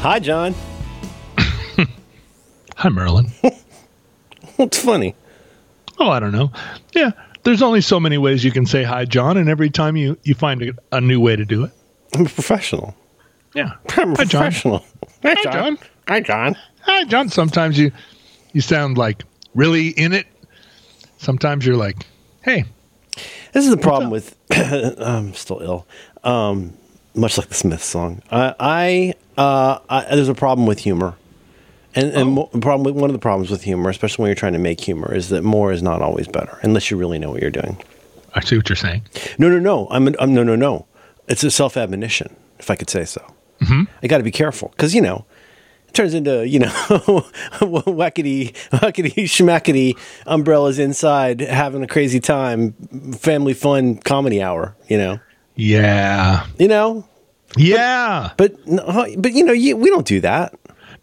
Hi, John. Hi, Merlin. What's funny? Oh, I don't know. Yeah, there's only so many ways you can say hi, John, and every time you you find a, a new way to do it. I'm a professional. Yeah. I'm a Hi, John. professional. Hi, John. Hi, John. Hi, John. Sometimes you you sound like really in it. Sometimes you're like, hey, This is the problem with. I'm still ill. Um, much like the Smith song. I, I, uh, I there's a problem with humor, and, and mo- problem with one of the problems with humor, especially when you're trying to make humor, is that more is not always better, unless you really know what you're doing. I see what you're saying. No, no, no. I'm, I'm no, no, no. It's a self admonition, if I could say so. Mm-hmm. I got to be careful because you know it turns into you know wackety wackety schmackety umbrellas inside having a crazy time, family fun comedy hour. You know, Yeah. you know. Yeah. But no, but you know, you, we don't do that.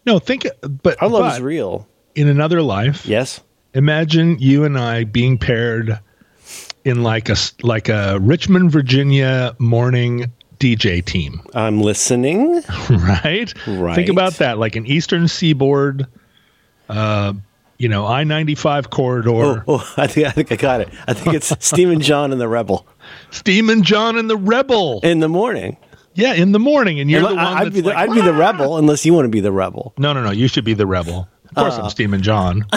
no, think, but Our love but is real. in another life, Yes. imagine you and I being paired in like a like a Richmond, Virginia morning DJ team, I'm listening. right? Right. Think about that, like an Eastern Seaboard, uh, you know, I ninety five corridor. Oh, oh, I think I think I got it. I think it's Stephen John and the Rebel Steamin' John and the Rebel. in the morning. Yeah, in the morning, and you're the one I'd be the, like, I'd be the rebel unless you want to be the rebel. no, no, no. You should be the rebel. Of course, Uh. I'm Steamin' John.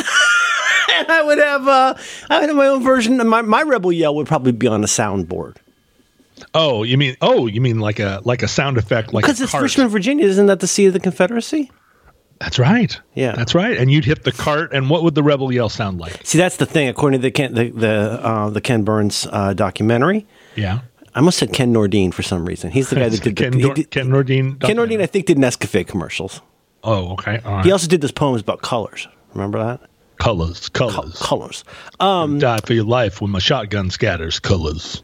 And I would have uh, I would have my own version. My my rebel yell would probably be on a soundboard Oh, you mean oh, you mean like a like a sound effect, like because it's cart. Richmond, Virginia. Isn't that the seat of the Confederacy? That's right. Yeah. that's right. And you'd hit the cart, and what would the rebel yell sound like? See, that's the thing. According to the Ken, the the, uh, the Ken Burns uh, documentary, Yeah, I almost said Ken Nordine for some reason. He's the guy that did Ken, he Nor- did- Ken Nordine. Ken Nordine, I think, did Nescafe commercials. Oh, okay. Right. He also did those poems about colors. Remember that? colors, colors. Colors. Um, Die for your life when my shotgun scatters colors.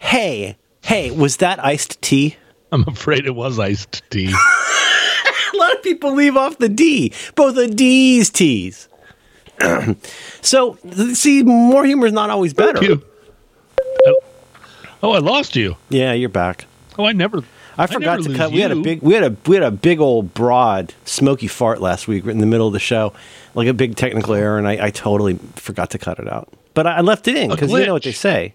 hey, hey, was that iced tea? I'm afraid it was iced tea. A lot of people leave off the D, both the D's T's. so, see, more humor is not always better. Oh, I lost you. Yeah, you're back. Oh, I never. I forgot never to cut. We had a big, we had a, we had a big old broad smoky fart last week in the middle of the show, like a big technical error, and I, I totally forgot to cut it out. But I, I left it in because you know what they say.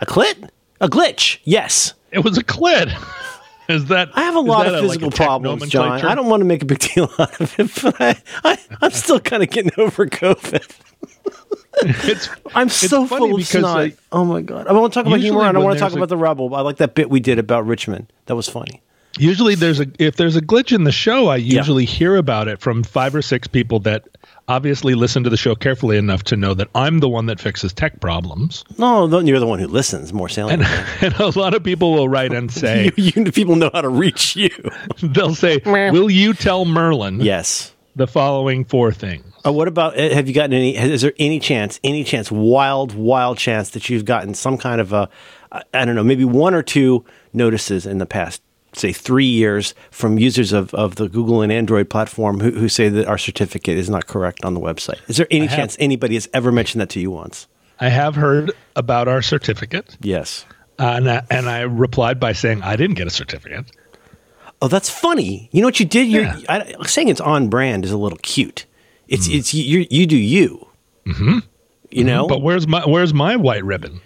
A clit, a glitch. Yes, It was a clit. Is that? I have a lot of like, a physical tech problems, John. I don't want to make a big deal out of it, but I, I I'm still kind of getting over COVID. It's I'm so funny full of because, snot. oh my god! I want to talk about humor. and I want to talk a- about the rebel. I like that bit we did about Richmond. That was funny. Usually, there's a if there's a glitch in the show, I usually hear about it from five or six people that obviously listen to the show carefully enough to know that I'm the one that fixes tech problems. No, you're the one who listens more salient. And a lot of people will write and say, you, you people know how to reach you. they'll say, "Will you tell Merlin yes. The following four things?" Uh, what about? uh, Have you gotten any? Is there any chance? Any chance? Wild, wild chance that you've gotten some kind of a, I don't know, maybe one or two notices in the past, say three years, from users of, of the Google and Android platform who, who say that our certificate is not correct on the website. Is there any chance anybody has ever mentioned that to you once? I have heard about our certificate, Yes. uh, and I, and I replied by saying I didn't get a certificate. Oh, that's funny. You know what you did? You're Yeah. I, saying it's on brand is a little cute. It's Mm. it's you you do you. Mm-hmm. You know, But where's my where's my white ribbon?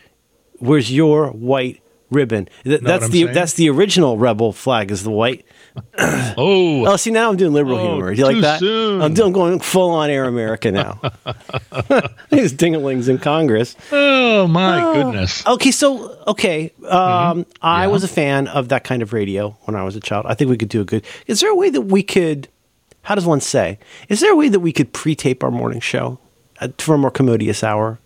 where's your white ribbon? Th- that's the saying? that's the original rebel flag is the white. Oh, Oh, see now I'm doing liberal Oh, humor. Do you like that? soon. I'm doing going full on Air America now. These dinglings in Congress. oh my goodness! Okay, so okay, um, I Mm-hmm. Yeah. was a fan of that kind of radio when I was a child. I think we could do a good. Is there a way that we could? How does one say? Is there a way that we could pre-tape our morning show uh, for a more commodious hour?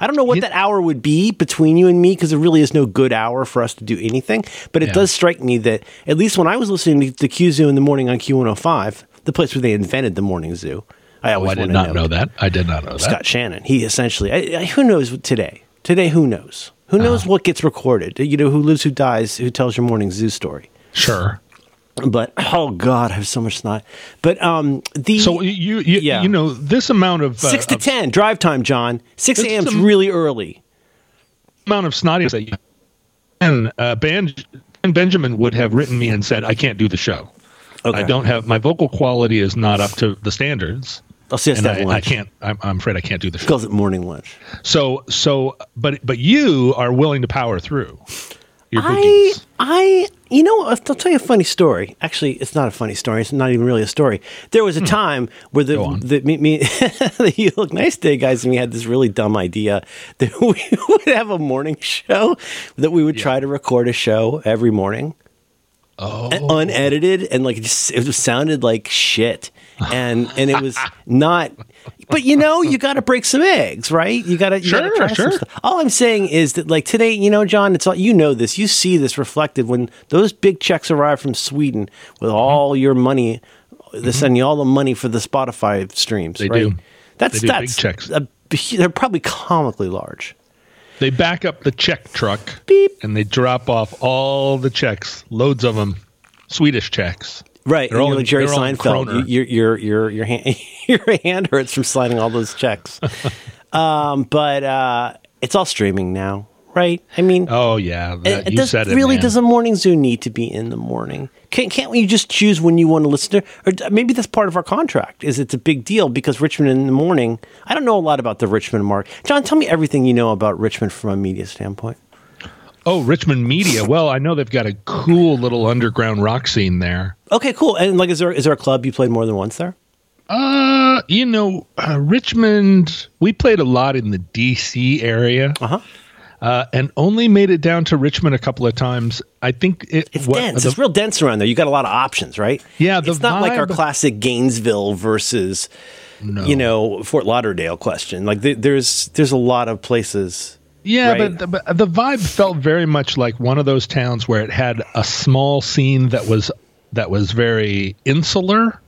I don't know what that hour would be between you and me because there really is no good hour for us to do anything. But it Yeah. does strike me that at least when I was listening to the Q Zoo in the morning on Q105, the place where they invented the morning zoo, I Oh, always I did not know that. I did not know that. Scott Shannon. He essentially, I, I, who knows today? Today, who knows? Who Uh-huh. knows what gets recorded? You know, who lives, who dies, who tells your morning zoo story. Sure. But oh god, I have so much snot. But um, the So you you Yeah. you know this amount of uh, six to of ten drive time, John. Six a.m. is really early. amount of snottiness that you and uh, Ben, Ben Benjamin would have written me and said I can't do the show. Okay. I don't have my vocal quality is not up to the standards. I'll see us have I, I can't. I'm, I'm afraid I can't do the show. Calls it morning lunch. So so, but but you are willing to power through your I. I, you know, I'll tell you a funny story. Actually, it's not a funny story. It's not even really a story. There was a time where the, Hmm. The me, me the You Look Nice Day guys and we had this really dumb idea that we would have a morning show that we would try to record a show every morning. Oh, unedited and like it just it sounded like shit and and it was not but you know you got to break some eggs right you got to Sure, try some sure. stuff. all i'm saying is that like today you know john it's all you know this you see this reflected when those big checks arrive from sweden with Mm-hmm. all your money they send you all the money for the spotify streams They right do. that's They do big that's checks. a- they're probably comically large they back up the check truck Beep. and they drop off all the checks, loads of them, Swedish checks. Right, They're and all you're like Jerry they're all in Seinfeld. Your your your your hand your hand hurts from sliding all those checks. um, but uh, it's all streaming now, right? I mean, Oh yeah, that, it, you does, said it. really does a morning zoo need to be in the morning? Can't can't we just choose when you want to listen to? Or maybe that's part of our contract. Is it's a big deal because Richmond in the morning. I don't know a lot about the Richmond market. John, tell me everything you know about Richmond from a media standpoint. Oh, Richmond Media. Well, I know they've got a cool little underground rock scene there. Okay, cool. And like, is there is there a club you played more than once there? Uh, you know, uh, Richmond. We played a lot in the D.C. area, Uh huh. uh, and only made it down to Richmond a couple of times. I think it, It's what- dense. the- it's real dense around there. You got a lot of options, right? Yeah, it's not like our classic Gainesville versus, you know, Fort Lauderdale question. Like th- there's there's a lot of places. Yeah, right? but, the, but the vibe felt very much like one of those towns where it had a small scene that was that was very insular.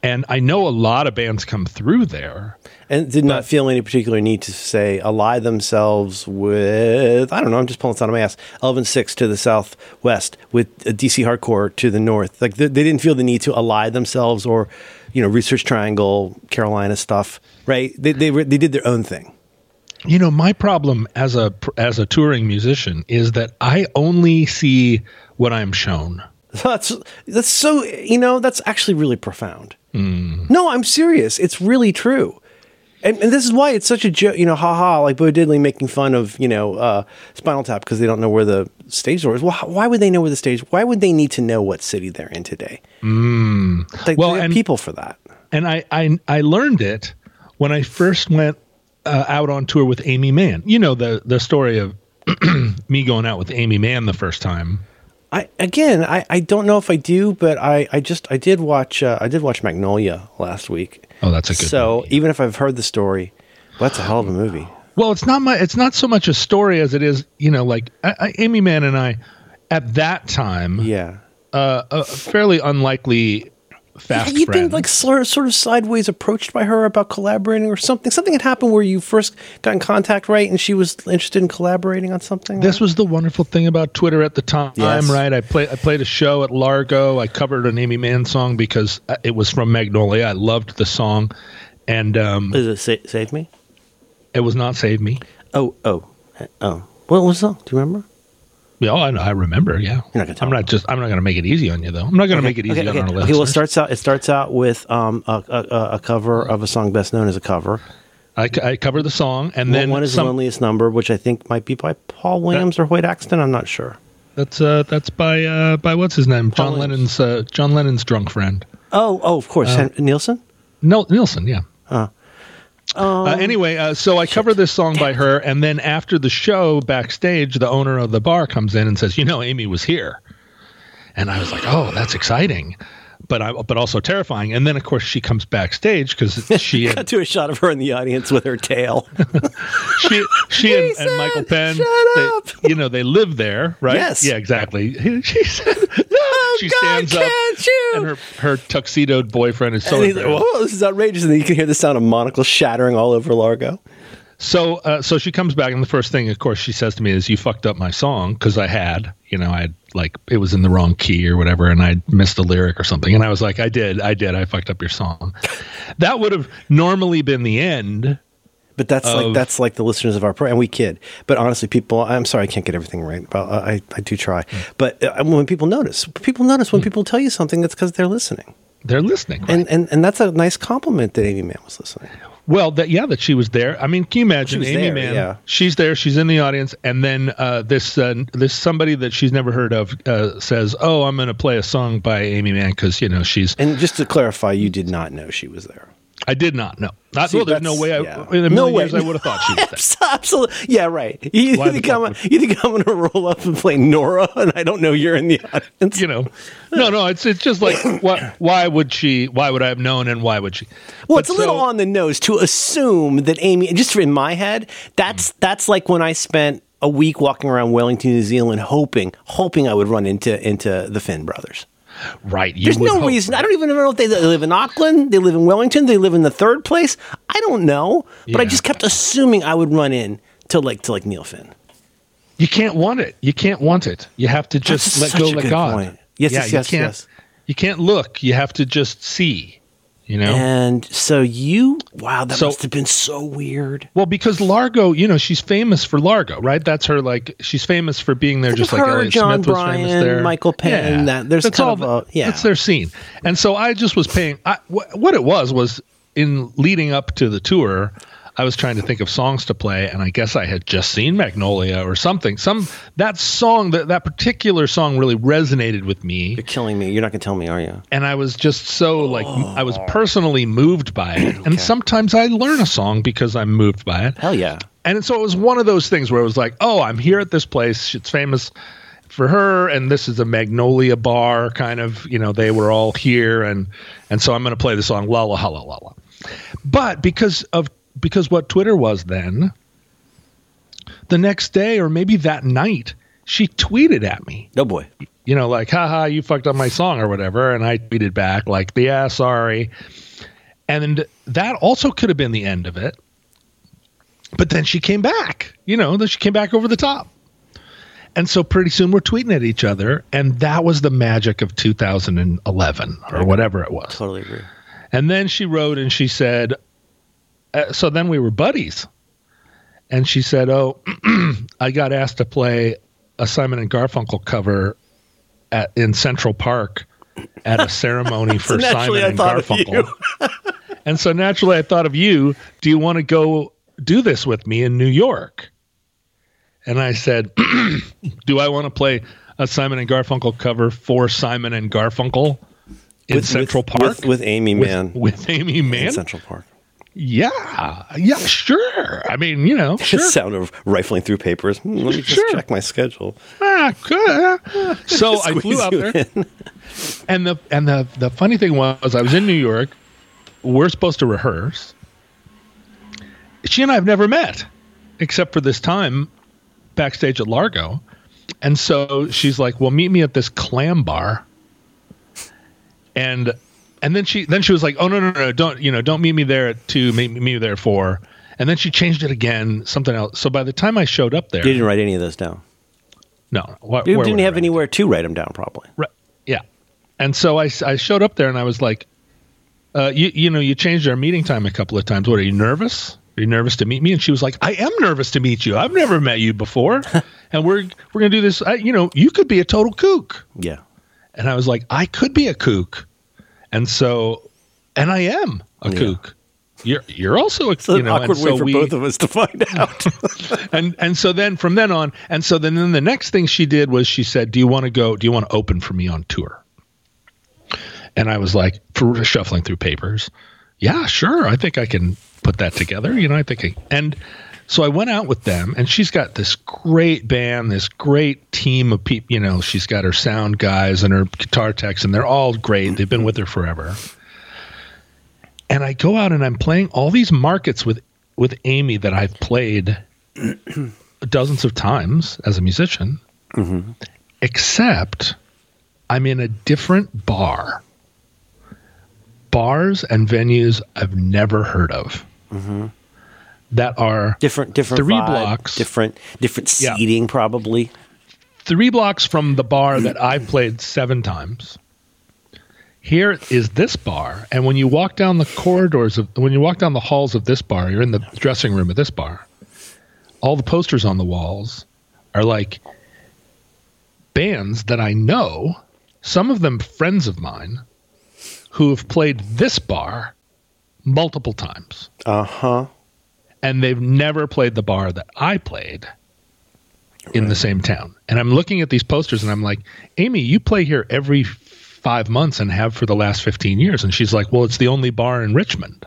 And I know a lot of bands come through there. And did not feel any particular need to say ally themselves with I don't know. I'm just pulling this out of my ass. Elven Six to the southwest with uh, DC Hardcore to the north. Like they, they didn't feel the need to ally themselves or, you know, Research Triangle, Carolina stuff. Right? They they were, they did their own thing. You know, my problem as a as a touring musician is that I only see what I'm shown. That's that's so you know that's actually really profound. Hmm. No, I'm serious. It's really true, and and this is why it's such a joke. You know, haha, like Bo Diddley making fun of you know uh, Spinal Tap because they don't know where the stage door is. Well, why would they know where the stage? Why would they need to know what city they're in today? Mm. Like, Well, there are and- people for that. And I I, I learned it when I first went uh, out on tour with Aimee Mann. You know the the story of me going out with Aimee Mann the first time. I again, I, I don't know if I do, but I, I just I did watch uh, I did watch Magnolia last week. Oh, that's a good so movie. even if I've heard the story, well, that's a hell of a movie. Well, it's not my. It's not so much a story as it is, you know, like I, I, Aimee Mann and I, at that time, Yeah. uh, a fairly unlikely fast You've been like sort sort of sideways approached by her about collaborating or something. Something had happened where you first got in contact, right? And she was interested in collaborating on something. this was the wonderful thing about Twitter at the time, Yes. right? I played I played a show at Largo. I covered an Aimee Mann song because uh, it was from Magnolia. I loved the song, and um, Is it Sa- Save Me? it was not Save Me. Oh, oh, uh, oh. What was the song? Do you remember? Yeah, I, I remember. Yeah, You're not gonna tell I'm not just. I'm not going to make it easy on you, though. I'm not going to make it easy okay, on okay. our okay, well, it starts out. It starts out with um, a, a, a- a cover of a song best known as a cover. I, I cover the song, and Then one is some, "Loneliest Number," which I think might be by Paul Williams or Hoyt Axton. I'm not sure. That's uh, that's by uh, by what's his name? John Paul Lennon's uh, John Lennon's drunk friend. Oh, oh, of course, Hen- Nilsson. No, Nilsson, yeah. Oh. Uh, anyway, uh, so I cover this song by her, and then after the show, backstage, the owner of the bar comes in and says, "You know, Aimee was here," and I was like, "Oh, that's exciting." But I, but also terrifying. And then, of course, she comes backstage because she Cut and, to a shot of her in the audience with her tail. she she and, and Michael Penn, "Shut they, you know, they live there, right? Yes. Yeah, exactly. She said, She God, stands up, can't you? and her her tuxedoed boyfriend is so like, "Whoa, this is outrageous!" And then you can hear the sound of monocles shattering all over Largo. So, uh, so she comes back, and the first thing, of course, she says to me is, "You fucked up my song because I had, you know, I had like it was in the wrong key or whatever, and I missed a lyric or something." And I was like, "I did, I did, I fucked up your song." that would have normally been the end, But that's like that's like the listeners of our program, and we kid. But honestly, people, I'm sorry, I can't get everything right. But I, I do try. But uh, when people notice, people notice when people tell you something, that's because they're listening, They're listening. right? and, and and that's a nice compliment that Aimee Mann was listening. Well, that yeah, that she was there. I mean, can you imagine Aimee there, Mann? yeah. She's there. She's in the audience, and then uh, this uh, this somebody that she's never heard of uh, says, "Oh, I'm going to play a song by Aimee Mann because you know she's." And just to clarify, you did not know she was there. I did not know. Not, See, well, there's no way. I, yeah. In a No million way. years, I would have thought she was there. Absolutely, yeah, right. You, you think I'm you think I'm going to roll up and play Nora, and I don't know you're in the audience. You know, no, no. It's it's just like why why would she? Why would I have known? And why would she? Well, But it's a little on the nose to assume that Aimee. Just in my head, that's mm. that's like when I spent a week walking around Wellington, New Zealand, hoping hoping I would run into into the Finn brothers. Right. You There's no reason. I don't even know if they, they live in Auckland, they live in Wellington, they live in the third place. I don't know, but I just kept assuming I would run in to like to like Neil Finn. You can't want it. You can't want it. You have to just That's let go, let God. point. Yes, yeah, yes, you yes, can't, yes. You can't look. You have to just see. You know. And so you, wow, that So- must have been so weird. well, because Largo, you know, she's famous for Largo, right? That's her like. She's famous for being there, just like her, Elliott John Smith was famous there. Michael Penn, that- there's that's kind all. of a- yeah. that's their scene. And so I just was paying. I, wh- what it was was in leading up to the tour. I was trying to think of songs to play, and I guess I had just seen Magnolia or something. Some that song, that that particular song, really resonated with me. You're killing me. You're not gonna tell me, are you? and I was just so like I Oh. was personally moved by it. And sometimes I learn a song because I'm moved by it. Hell yeah. And so it was one of those things where it was like, oh, I'm here at this place. It's famous for her, and this is a Magnolia bar kind of. You know, they were all here, and and so I'm going to play the song La La La La La La. But because of because what Twitter was then, the next day or maybe that night, she tweeted at me No boy. you know, like, haha, you fucked up my song or whatever. And I tweeted back, like, yeah, sorry. And that also could have been the end of it. But then she came back, you know, then she came back over the top. And so pretty soon we're tweeting at each other. And that was the magic of 2011 or whatever it was. Totally agree. And then she wrote and she said, uh, so then we were buddies. And she said, oh, I got asked to play a Simon and Garfunkel cover at in Central Park at a ceremony for Simon and Garfunkel. and so naturally I thought of you. Do you want to go do this with me in New York? And I said, Do I want to play a Simon and Garfunkel cover for Simon and Garfunkel in Central Park with, with Aimee with, Man with Aimee Mann in Central Park. Yeah, yeah, sure. I mean, you know, The sure. sound of rifling through papers. Hmm, let me just Sure. check my schedule. Ah, good. So I flew out there. in. And the and the the funny thing was, I was in New York. We're supposed to rehearse. She and I have never met, except for this time backstage at Largo. And so she's like, "Well, meet me at this clam bar." And and then she then she was like, "Oh no no no! Don't you know? Don't meet me there at two. Meet me there at four. And then she changed it again, something else. So by the time I showed up there, You didn't write any of those down. no, wh- You didn't have anywhere to write them down, probably. Right. Yeah. And so I, I showed up there and I was like, uh, you, you know, you changed our meeting time a couple of times. What are you nervous? Are you nervous to meet me? And she was like, I am nervous to meet you. I've never met you before. and we're, we're going to do this. I, you know, you could be a total kook. Yeah. And I was like, I could be a kook. And so, and I am a Yeah. kook. You're, you're also a, It's an you know, awkward and so way for we, both of us to find out. and and so then from then on and so then, then the next thing she did was she said do you want to go do you want to open for me on tour and i was like for shuffling through papers yeah sure i think i can put that together you know i think I, and so i went out with them and she's got this great band this great team of people you know she's got her sound guys and her guitar techs and they're all great. They've been with her forever. And I go out and I'm playing all these markets with with Aimee that I've played dozens of times as a musician, mm-hmm. except I'm in a different bar. Bars and venues I've never heard of mm-hmm. That are different, different Three vibe, blocks. different, different Yeah. seating, probably. three blocks from the bar that I've played seven times here is this bar, and when you walk down the corridors of, when you walk down the halls of this bar, you're in the dressing room of this bar. All the posters on the walls are like bands that I know, some of them friends of mine, who have played this bar multiple times. Uh huh. And they've never played the bar that I played in the same town. And I'm looking at these posters and I'm like, Aimee, you play here every five months and have for the last 15 years. And she's like, well, it's the only bar in Richmond.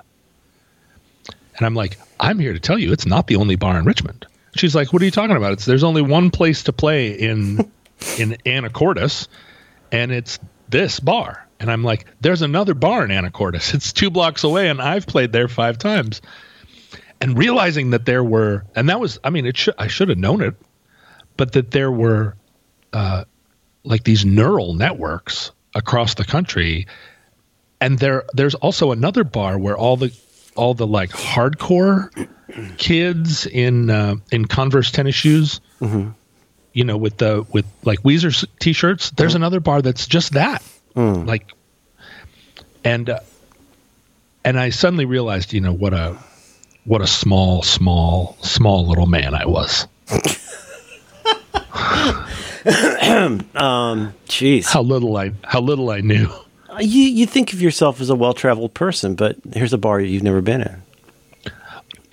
And I'm like, I'm here to tell you it's not the only bar in Richmond. She's like, what are you talking about? It's there's only one place to play in in Anacortes, and it's this bar. And I'm like, there's another bar in Anacortes. It's two blocks away, and I've played there five times. And realizing that there were, and that was, I mean, it should I should have known it, but that there were uh, like these neural networks across the country, and there there's also another bar where all the all the like hardcore kids in uh, in Converse tennis shoes, mm-hmm. you know, with the with like Weezer t-shirts. There's mm-hmm. another bar that's just that, mm. like, and uh, and I suddenly realized, you know, what a what a small, small, small little man I was. um, jeez, how little I how little I knew. You you think of yourself as a well traveled person, but here's a bar you've never been in.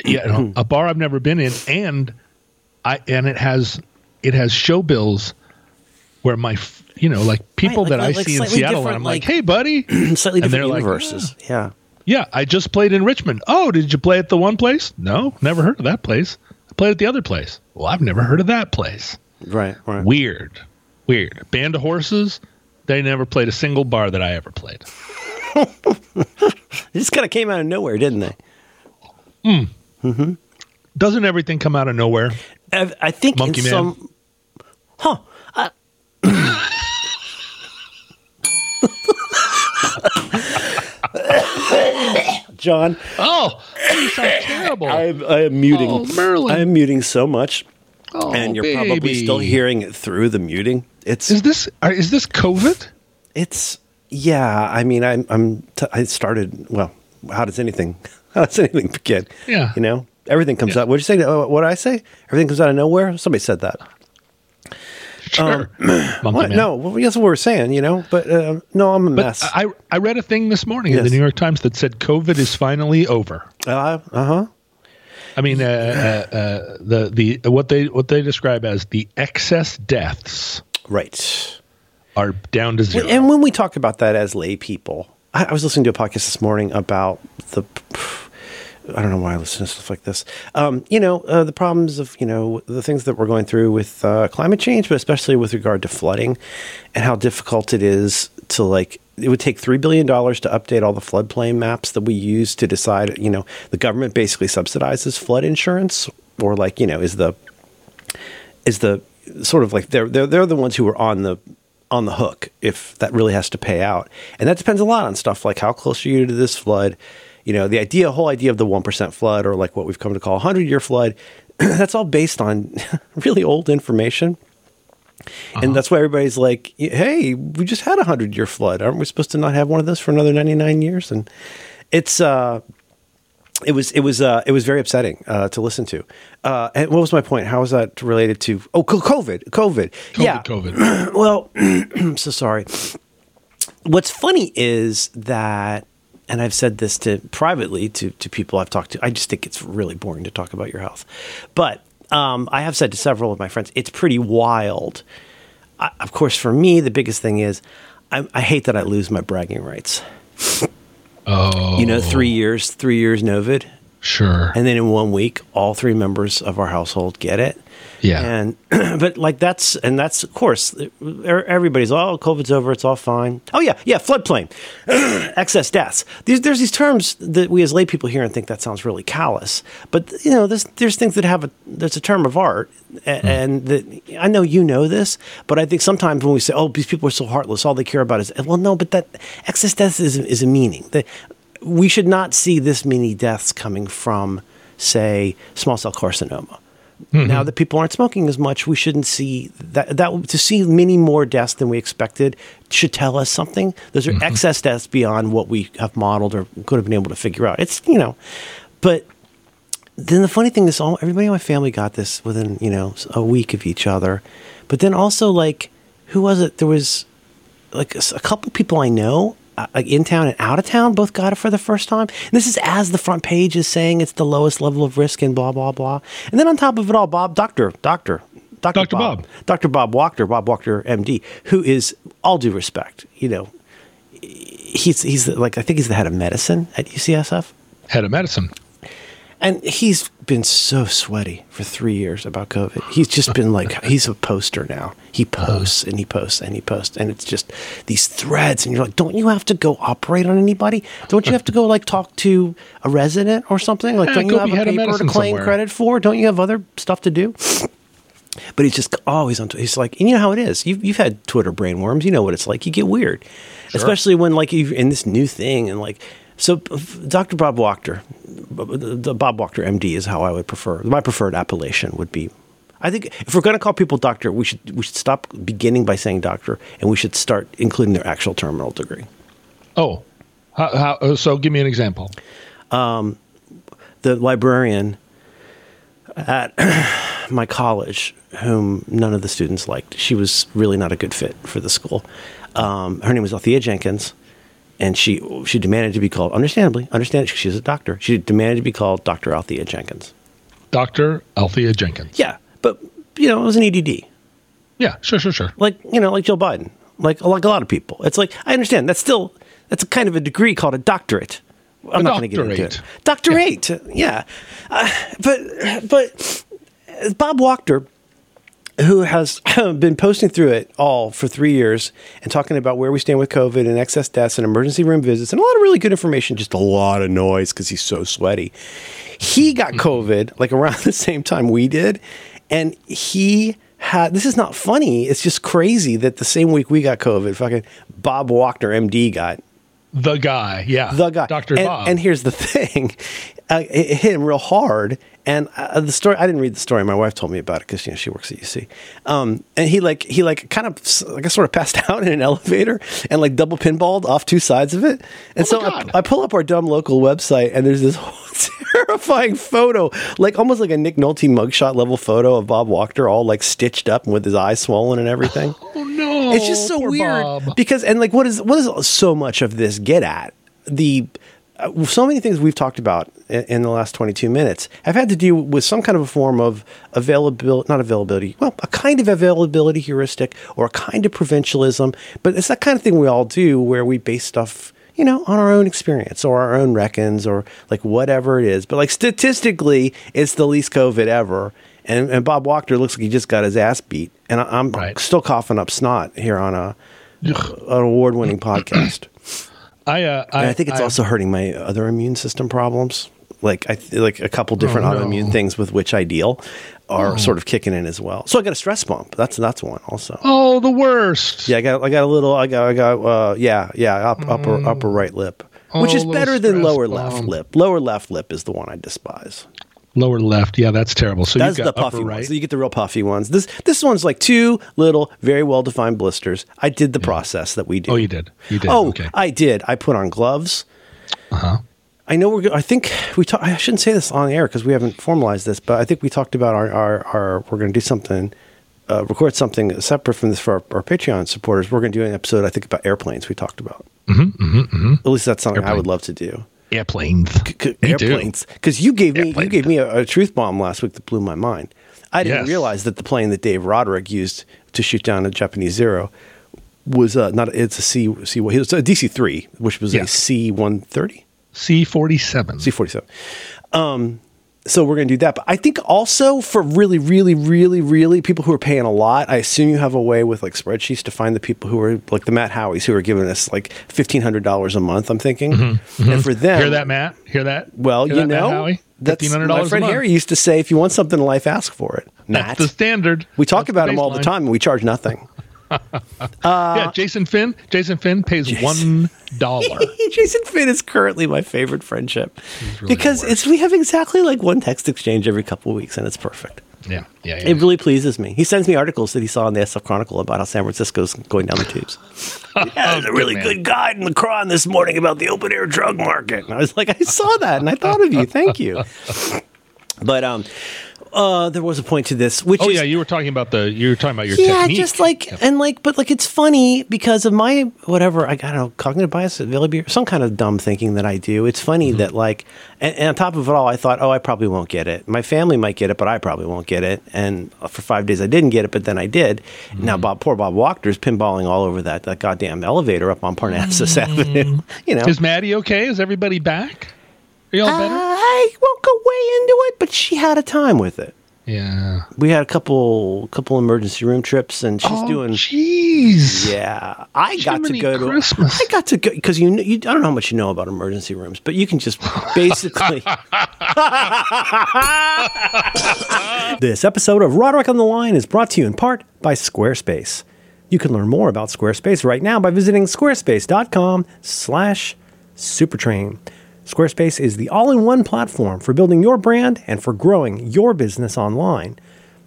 Yeah, no, a bar I've never been in, and I and it has it has show bills where my you know like people right, like, that like, I like see in Seattle, and I'm like, hey buddy, slightly different universes. Yeah. yeah. Yeah, I just played in Richmond. Oh, did you play at the one place? No, never heard of that place. I played at the other place. Well, I've never heard of that place. Right, right. Weird. Weird. Band of Horses, they never played a single bar that I ever played. they just kind of came out of nowhere, didn't they? Mm. Mm-hmm. Doesn't everything come out of nowhere? I, I think Monkey Man. Some, huh. I, John. Oh, you sound terrible. I, I am muting. Oh, Merlin. I am muting so much. Oh, and you're baby. probably still hearing it through the muting. It's is this uh, is this COVID? It's yeah. I mean, I'm I'm t- I started. Well, how does anything how does anything begin? Yeah, you know, everything comes yeah. out. What did you say? Uh, what did I say? Everything comes out of nowhere. Somebody said that. Sure. Um, what? No, well, that's what we're saying, you know. But uh, no, I'm a but mess. I I read a thing this morning yes. in the New York Times that said COVID is finally over. Uh huh. I mean, uh, uh, uh, the the what they what they describe as the excess deaths, right, are down to zero. And when we talk about that as lay people, I, I was listening to a podcast this morning about the I don't know why I listen to stuff like this. Um, you know, uh, the problems of, you know, the things that we're going through with uh, climate change, but especially with regard to flooding and how difficult it is to, like, it would take $3 billion to update all the floodplain maps that we use to decide, you know, the government basically subsidizes flood insurance or, like, you know, is the, is the sort of like they're, they're, they're the ones who are on the, on the hook if that really has to pay out. And that depends a lot on stuff like how close are you to this flood? You know, the idea, whole idea of the 1% flood or like what we've come to call a 100 year flood, that's all based on really old information. Uh-huh. And that's why everybody's like, hey, we just had a 100 year flood. Aren't we supposed to not have one of those for another 99 years? And it's, uh, it was it was uh, it was very upsetting uh, to listen to. Uh, and what was my point? How was that related to? Oh, COVID, COVID. COVID yeah, COVID. well, I'm so sorry. What's funny is that and I've said this to privately to, to people I've talked to. I just think it's really boring to talk about your health. But um, I have said to several of my friends, it's pretty wild. I, of course, for me, the biggest thing is I, I hate that I lose my bragging rights. Oh. You know, three years, three years Novid. Sure. And then in one week, all three members of our household get it. Yeah. And but like that's and that's of course everybody's oh COVID's over it's all fine. Oh yeah yeah floodplain, excess deaths. There's there's these terms that we as lay people hear and think that sounds really callous. But you know there's there's things that have a there's a term of art and, mm. and that I know you know this, but I think sometimes when we say oh these people are so heartless all they care about is well no but that excess deaths is is a meaning that we should not see this many deaths coming from say small cell carcinoma Mm-hmm. Now that people aren't smoking as much, we shouldn't see that. That to see many more deaths than we expected should tell us something. Those are mm-hmm. excess deaths beyond what we have modeled or could have been able to figure out. It's you know, but then the funny thing is, all everybody in my family got this within you know a week of each other. But then also like, who was it? There was like a, a couple people I know Uh, in town and out of town both got it for the first time. And this is as the front page is saying it's the lowest level of risk and blah blah blah. And then on top of it all, Bob Doctor Doctor Dr. Dr. Bob, Bob. Dr. Bob Wachter, Bob Wachter, MD, who is all due respect, you know, he's he's like I think he's the head of medicine at UCSF. Head of medicine. And he's been so sweaty for three years about COVID. He's just been like, he's a poster now. He posts and he posts and he posts. And it's just these threads. And you're like, don't you have to go operate on anybody? Don't you have to go like talk to a resident or something? Like, don't you have a paper to claim somewhere. credit for? Don't you have other stuff to do? But he's just always on. He's like, and you know how it is. You've, you've had Twitter brainworms. You know what it's like. You get weird, sure. especially when like you're in this new thing and like so, Dr. Bob Wachter, the Bob Wachter MD is how I would prefer. My preferred appellation would be. I think if we're going to call people doctor, we should we should stop beginning by saying doctor, and we should start including their actual terminal degree. Oh, how, how, uh, so give me an example. Um, the librarian at my college, whom none of the students liked, she was really not a good fit for the school. Um, her name was Althea Jenkins and she she demanded to be called, understandably, understand she's a doctor. She demanded to be called Dr. Althea Jenkins. Dr. Althea Jenkins. Yeah, but you know it was an EDD. Yeah, sure, sure, sure. Like you know, like Joe Biden, like like a lot of people. It's like I understand that's still that's a kind of a degree called a doctorate. I'm a not going to get into it. Doctorate, yeah. yeah. Uh, but but Bob Wachter who has been posting through it all for three years and talking about where we stand with COVID and excess deaths and emergency room visits and a lot of really good information, just a lot of noise because he's so sweaty. He got mm-hmm. COVID like around the same time we did. And he had, this is not funny. It's just crazy that the same week we got COVID, fucking Bob Wachter, MD, got the guy, yeah, the guy, Doctor Bob. And here's the thing: uh, it hit him real hard, and uh, the story, I didn't read the story. My wife told me about it because you know she works at UC. Um, and he like he like kind of like I sort of passed out in an elevator and like double pinballed off two sides of it. And oh so I, I, pull up our dumb local website and there's this terrifying photo, like almost like a Nick Nolte mugshot level photo of Bob Wachter, all like stitched up and with his eyes swollen and everything. Oh no! It's just so weird Bob. because and like what is what does so much of this get at the uh, so many things we've talked about in, in, the last 22 minutes have had to do with some kind of a form of availability, not availability, well, a kind of availability heuristic or a kind of provincialism. But it's that kind of thing we all do where we base stuff, you know, on our own experience or our own reckons or like whatever it is. But like statistically, it's the least COVID ever. And, and Bob Wachter looks like he just got his ass beat. And I, am right. still coughing up snot here on a an award winning podcast. I, uh, I, I, think it's I, also hurting my other immune system problems. Like I like a couple different oh, no. autoimmune things with which I deal are oh. sort of kicking in as well. So I got a stress bump. That's that's one also. Oh, the worst. Yeah, I got I got a little. I got I got uh, yeah yeah up, upper mm. upper right lip, which oh, is better than lower bump. left lip. Lower left lip is the one I despise. Lower left, yeah, that's terrible. So that's the puffy right. ones. So you get the real puffy ones. This this one's like two little, very well defined blisters. I did the yeah. process that we did. Oh, you did. You did. Oh, okay. I did. I put on gloves. Uh huh. I know we're. I think we. talk. I shouldn't say this on air because we haven't formalized this, but I think we talked about our our. our we're going to do something. Uh, record something separate from this for our, our, Patreon supporters. We're going to do an episode, I think, about airplanes. We talked about. Mm-hmm, mm-hmm, mm-hmm. At least that's something Airplane. I would love to do airplanes. C- c- airplanes. Because you gave me you gave me a, a, truth bomb last week that blew my mind. I didn't yes. realize that the plane that Dave Roderick used to shoot down a Japanese Zero was uh, not. It's a C C. It was a DC three, which was yes. a C one thirty. C forty seven. C forty seven. So we're going to do that. But I think also for really, really, really, really people who are paying a lot, I assume you have a way with like spreadsheets to find the people who are like the Matt Howies who are giving us like fifteen hundred dollars a month. I'm thinking, mm-hmm, mm-hmm. and for them, hear that, Matt? Hear that? Well, hear you that, know, that's my friend Harry used to say, if you want something in life, ask for it. Matt. That's the standard. We talk that's about them all the time, and we charge nothing. Uh, yeah, Jason Finn. Jason Finn pays Jason. one dollar. Jason Finn is currently my favorite friendship really because it's we have exactly like one text exchange every couple of weeks, and it's perfect. Yeah, yeah, yeah. It really pleases me. He sends me articles that he saw in the SF Chronicle about how San Francisco's going down the tubes. yeah, there's a really man. good guide in the Chron this morning about the open air drug market. And I was like, I saw that and I thought of you. Thank you. But um, uh, there was a point to this, which Oh is yeah, you were talking about the you were talking about your yeah, technique. just like and like, but like it's funny because of my whatever I, I don't know cognitive bias, ability, some kind of dumb thinking that I do. It's funny Mm-hmm. that like, and, and on top of it all, I thought, oh, I probably won't get it. My family might get it, but I probably won't get it. And for five days, I didn't get it, but then I did. Mm-hmm. Now, Bob, poor Bob Wachter's pinballing all over that that goddamn elevator up on Parnassus Mm. Avenue. You know, Is Maddie okay? Is everybody back? Are y'all better? I won't go way into it, but she had a time with it. Yeah. We had a couple couple emergency room trips, and she's oh, doing jeez. Yeah, I got to go to. Christmas. I got to go because you, you. I don't know how much you know about emergency rooms, but you can just basically. this episode of Roderick on the Line is brought to you in part by Squarespace. You can learn more about Squarespace right now by visiting squarespace.com/slash supertrain. Squarespace is the all-in-one platform for building your brand and for growing your business online.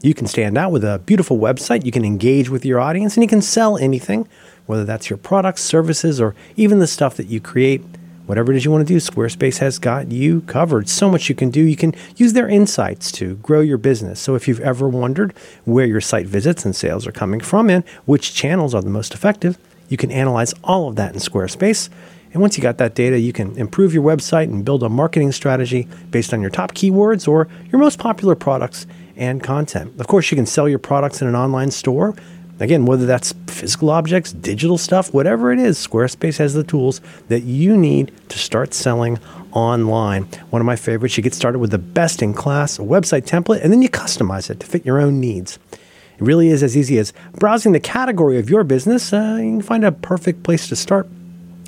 You can stand out with a beautiful website, you can engage with your audience, and you can sell anything, whether that's your products, services, or even the stuff that you create. Whatever it is you want to do, Squarespace has got you covered. So much you can do. You can use their insights to grow your business. So if you've ever wondered where your site visits and sales are coming from and which channels are the most effective, you can analyze all of that in Squarespace. And once you got that data, you can improve your website and build a marketing strategy based on your top keywords or your most popular products and content. Of course, you can sell your products in an online store. Again, whether that's physical objects, digital stuff, whatever it is, Squarespace has the tools that you need to start selling online. One of my favorites, you get started with the best in class website template and then you customize it to fit your own needs. It really is as easy as browsing the category of your business. Uh, you can find a perfect place to start.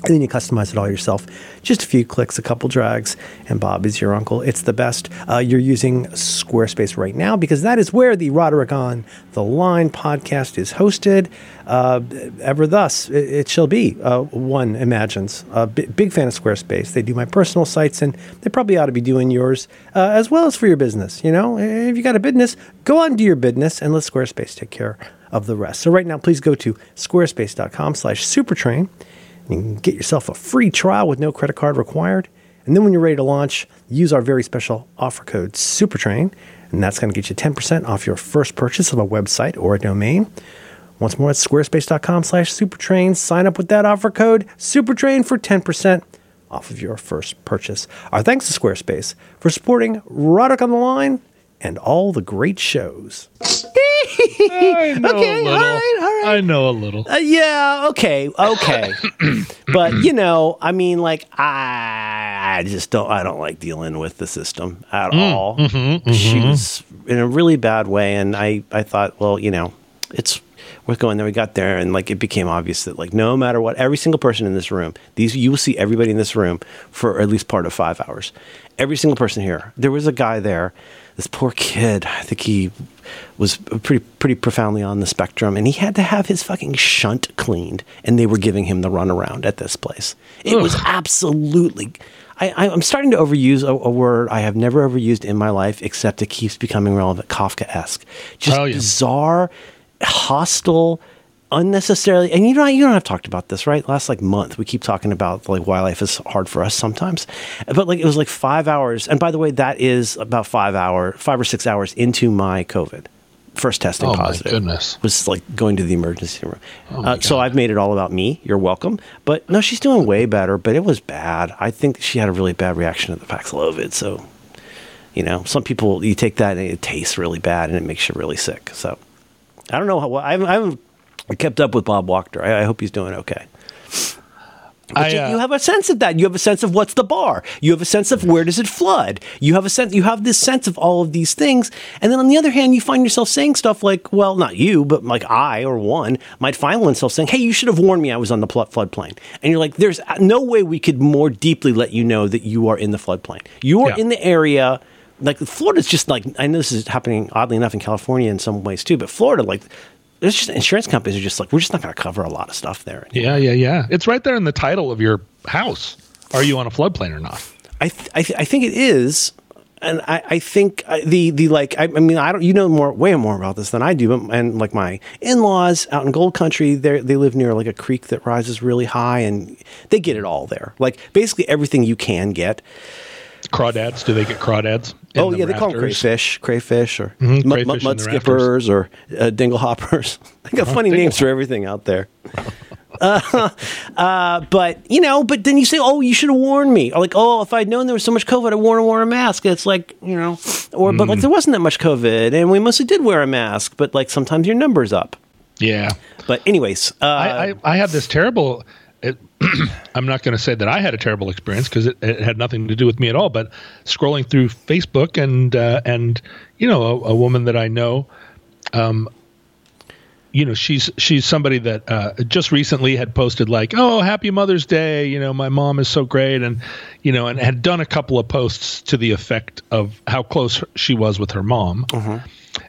And then you customize it all yourself. Just a few clicks, a couple drags, and Bob is your uncle. It's the best. Uh, you're using Squarespace right now because that is where the Roderick on the Line podcast is hosted. Uh, ever thus, it, it shall be. Uh, one imagines. A b- big fan of Squarespace. They do my personal sites, and they probably ought to be doing yours uh, as well as for your business. You know, if you got a business, go on do your business, and let Squarespace take care of the rest. So right now, please go to squarespace.com/supertrain. You can get yourself a free trial with no credit card required. And then when you're ready to launch, use our very special offer code SUPERTRAIN, and that's going to get you 10% off your first purchase of a website or a domain. Once more, it's squarespace.com slash supertrain. Sign up with that offer code SUPERTRAIN for 10% off of your first purchase. Our thanks to Squarespace for supporting Roderick on the Line and all the great shows. I know Okay, a little. all right, all right. I know a little. Uh, yeah, okay, okay. but you know, I mean, like I, I just don't. I don't like dealing with the system at mm, all. Mm-hmm, mm-hmm. She was in a really bad way, and I, I thought, well, you know, it's worth going there. We got there, and like it became obvious that like no matter what, every single person in this room, these you will see everybody in this room for at least part of five hours. Every single person here. There was a guy there. This poor kid. I think he was pretty pretty profoundly on the spectrum, and he had to have his fucking shunt cleaned, and they were giving him the runaround at this place. It was absolutely. I, I'm starting to overuse a, a word I have never overused in my life, except it keeps becoming relevant. Kafka-esque, just Oh, yeah. bizarre, hostile, unnecessarily. And you know, you and I've talked about this, right? Last like month, we keep talking about like why life is hard for us sometimes. But like it was like five hours. And by the way, that is about five hour, five or six hours into my COVID. First testing positive. Oh, my positive. goodness. Was like going to the emergency room. my uh, so I've made it all about me. You're welcome. But no, she's doing way better. But it was bad. I think she had a really bad reaction to the Paxlovid. So, you know, some people you take that and it tastes really bad and it makes you really sick. So, I don't know how. I haven't, I haven't kept up with Bob Wachter. I, I hope he's doing okay. I, you, uh, you have a sense of that. You have a sense of what's the bar. You have a sense of where does it flood. You have a sense. You have this sense of all of these things. And then on the other hand, you find yourself saying stuff like, "Well, not you, but like I or one might find oneself saying, "Hey, you should have warned me. I was on the pl- floodplain." And you're like, "There's no way we could more deeply let you know that you are in the floodplain. You are Yeah. in the area." Like Florida's just like I know this is happening oddly enough in California in some ways too, but Florida like. There's just insurance companies are just like we're just not going to cover a lot of stuff there. Yeah, yeah, yeah. It's right there in the title of your house. Are you on a floodplain or not? I th- I, th- I think it is. and I, I think uh, the the like I, I, mean I don't you know more way more about this than I do but and like my in laws out in Gold Country they they live near like a creek that rises really high and they get it all there like basically everything you can get. Crawdads? Do they get crawdads? Oh the yeah, rafters? they call them crayfish, crayfish, or mm-hmm, mud, crayfish mud, skippers, or uh, dinglehoppers. they got oh, funny names for everything out there. Uh, uh, but you know, but then you say, "Oh, you should have warned me." Or like, "Oh, if I'd known there was so much COVID, I would have worn a mask." It's like you know, or mm. but like mm. there wasn't that much COVID, and we mostly did wear a mask. But like sometimes your numbers up. Yeah. But anyways, uh, I, I, I had this terrible. I'm not going to say that I had a terrible experience because it, it, had nothing to do with me at all. But scrolling through Facebook and uh, and you know a, a woman that I know. Um, you know she's she's somebody that uh, just recently had posted like oh happy mother's day you know my mom is so great and you know and had done a couple of posts to the effect of how close she was with her mom uh-huh.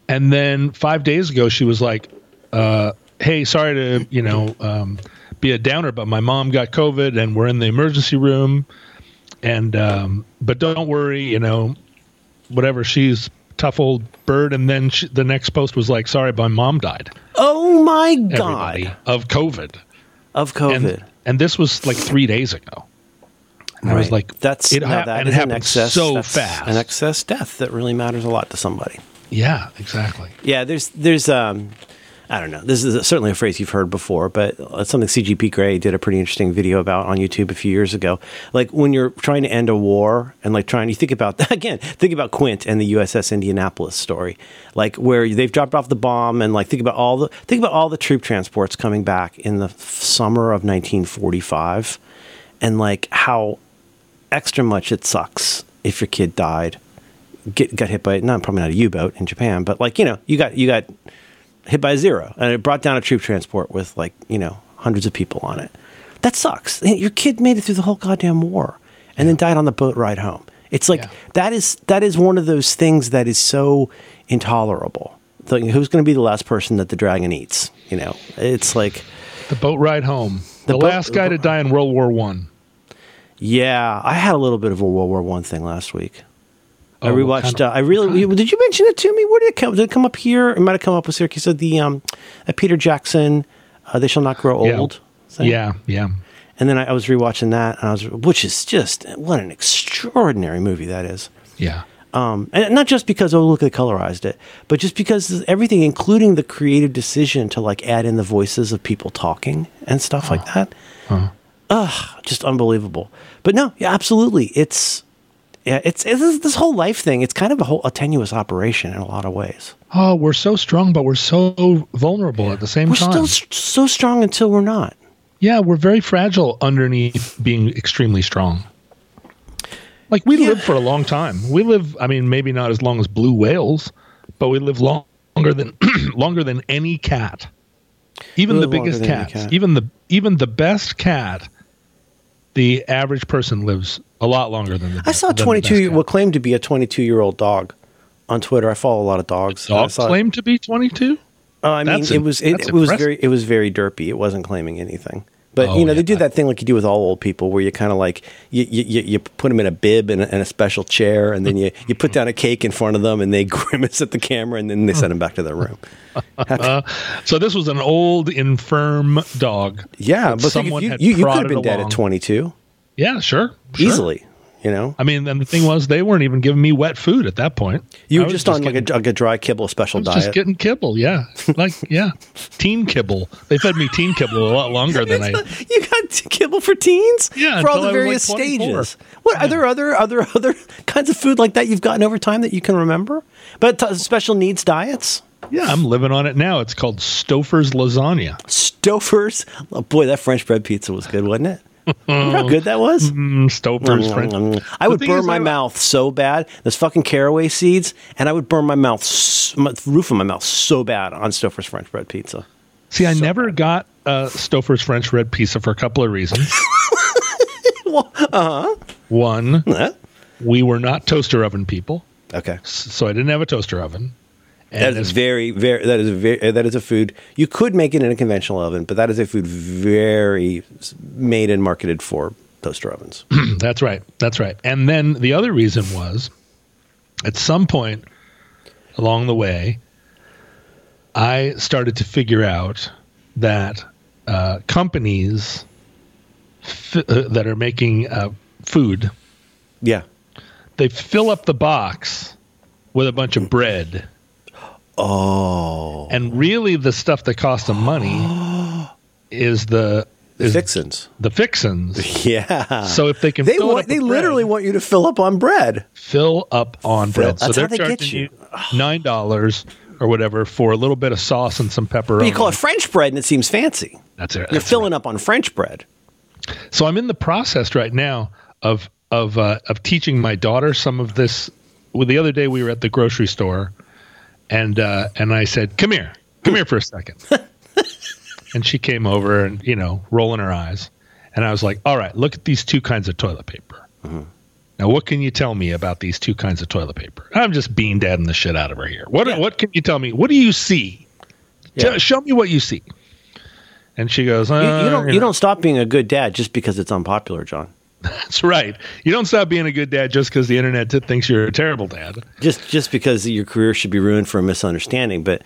and then five days ago she was like uh, hey sorry to you know um, be a downer but my mom got covid and we're in the emergency room and um, but don't worry you know whatever she's tough old bird. And then she, the next post was like, "Sorry, my mom died." Oh my god! Everybody, of COVID. Of COVID. And, and, this was like three days ago. And right. I was like, "That's it, ha- that and it happened excess, so fast." An excess death that really matters a lot to somebody. Yeah, exactly. Yeah, there's there's um I don't know. This is certainly a phrase you've heard before, but it's something CGP Grey did a pretty interesting video about on YouTube a few years ago. Like when you're trying to end a war and like trying, you think about that again, think about Quint and the USS Indianapolis story, like where they've dropped off the bomb and like think about all the, think about all the troop transports coming back in the summer of 1945 and like how extra much it sucks if your kid died, get, got hit by, not probably not a U-boat in Japan, but like, you know, you got, you got, hit by zero, and it brought down a troop transport with like you know hundreds of people on it. That sucks. Your kid made it through the whole goddamn war, and yeah. then died on the boat ride home. It's like yeah. that is that is one of those things that is so intolerable. Like, who's going to be the last person that the dragon eats? You know, it's like the boat ride home. The, the boat, last guy to die in World War One. Yeah, I had a little bit of a World War One thing last week. I oh, rewatched. Uh, I really did. You mention it to me? Where did it come? Did it come up here? It might have come up with Siracusa. The um, uh, Peter Jackson, uh, "They Shall Not Grow Old." Yeah, yeah, yeah. And then I, I, was rewatching that, and I was, which is just what an extraordinary movie that is. Yeah. Um, and not just because oh look they colorized it, but just because everything, including the creative decision to like add in the voices of people talking and stuff like that. Uh-huh. Ugh, just unbelievable. But no, yeah, absolutely, it's yeah, it's, it's this whole life thing. It's kind of a whole a tenuous operation in a lot of ways. Oh, we're so strong, but we're so vulnerable at the same we're time. We're still so strong until we're not. Yeah, we're very fragile underneath being extremely strong. Like we yeah. live for a long time. We live. I mean, maybe not as long as blue whales, but we live long, longer than longer than any cat. Even the biggest cats. Cat. Even the even the best cat the average person lives a lot longer than the I saw a 22 what claimed to be a 22 year old dog on Twitter. I follow a lot of dogs. Dog claimed to be 22. Uh, I mean, it was it, it was very it was very derpy. It wasn't claiming anything. But oh, you know yeah. they do that thing like you do with all old people, where you kind of like you, you, you put them in a bib and a, a, special chair, and then you, you put down a cake in front of them, and they grimace at the camera, and then they send them back to their room. uh, so this was an old, infirm dog. Yeah, but you, you, you could have been dead at twenty two. Yeah, sure, sure, easily. You know, I mean, and the thing was, they weren't even giving me wet food at that point. You were just, just on getting, like, a, like a dry kibble special diet. Just getting kibble, yeah, like yeah, teen kibble. They fed me teen kibble a lot longer than I. You got kibble for teens? Yeah, for all the various like stages. What yeah. are there other other other kinds of food like that you've gotten over time that you can remember? But t- special needs diets. Yeah, I'm living on it now. It's called Stouffer's lasagna. Stouffer's. Oh boy, that French bread pizza was good, wasn't it? Remember how good that was? Mm, Stouffer's French. I would burn my mouth so bad. Those fucking caraway seeds, and I would burn my mouth, my roof of my mouth, so bad on Stouffer's French bread pizza. See, I so never bad. got uh, Stouffer's French bread pizza for a couple of reasons. well, uh huh. One, we were not toaster oven people. Okay. So I didn't have a toaster oven. And that is very, very. That is very. That is a food you could make it in a conventional oven, but that is a food very made and marketed for toaster ovens. That's right. That's right. And then the other reason was at some point along the way, I started to figure out that uh, companies f- uh, that are making uh, food, Yeah. they fill up the box with a bunch of bread. Oh. And really, the stuff that costs them money is the is Fixins. the fixins. Yeah. So if they can, they fill it want, they literally want you to fill up on bread. fill up on Fill- bread. So that's they're how they get charging you. nine dollars or whatever for a little bit of sauce and some pepperoni. But you call it French bread and it seems fancy. That's it. You're That's filling up on French bread. So I'm in the process right now of of uh, of teaching my daughter some of this. Well, the other day we were at the grocery store, and uh, and I said, "Come here, come here for a second. and she came over and you know rolling her eyes, and I was like, "All right, look at these two kinds of toilet paper. Now, what can you tell me about these two kinds of toilet paper? I'm just bean dadding the shit out of her here. What Yeah. what can you tell me? What do you see? Yeah. Tell- show me what you see." And she goes, uh, You, you don't know. you don't stop being a good dad just because it's unpopular, John. That's right. You don't stop being a good dad just because the internet t- thinks you're a terrible dad. Just just because your career should be ruined for a misunderstanding. But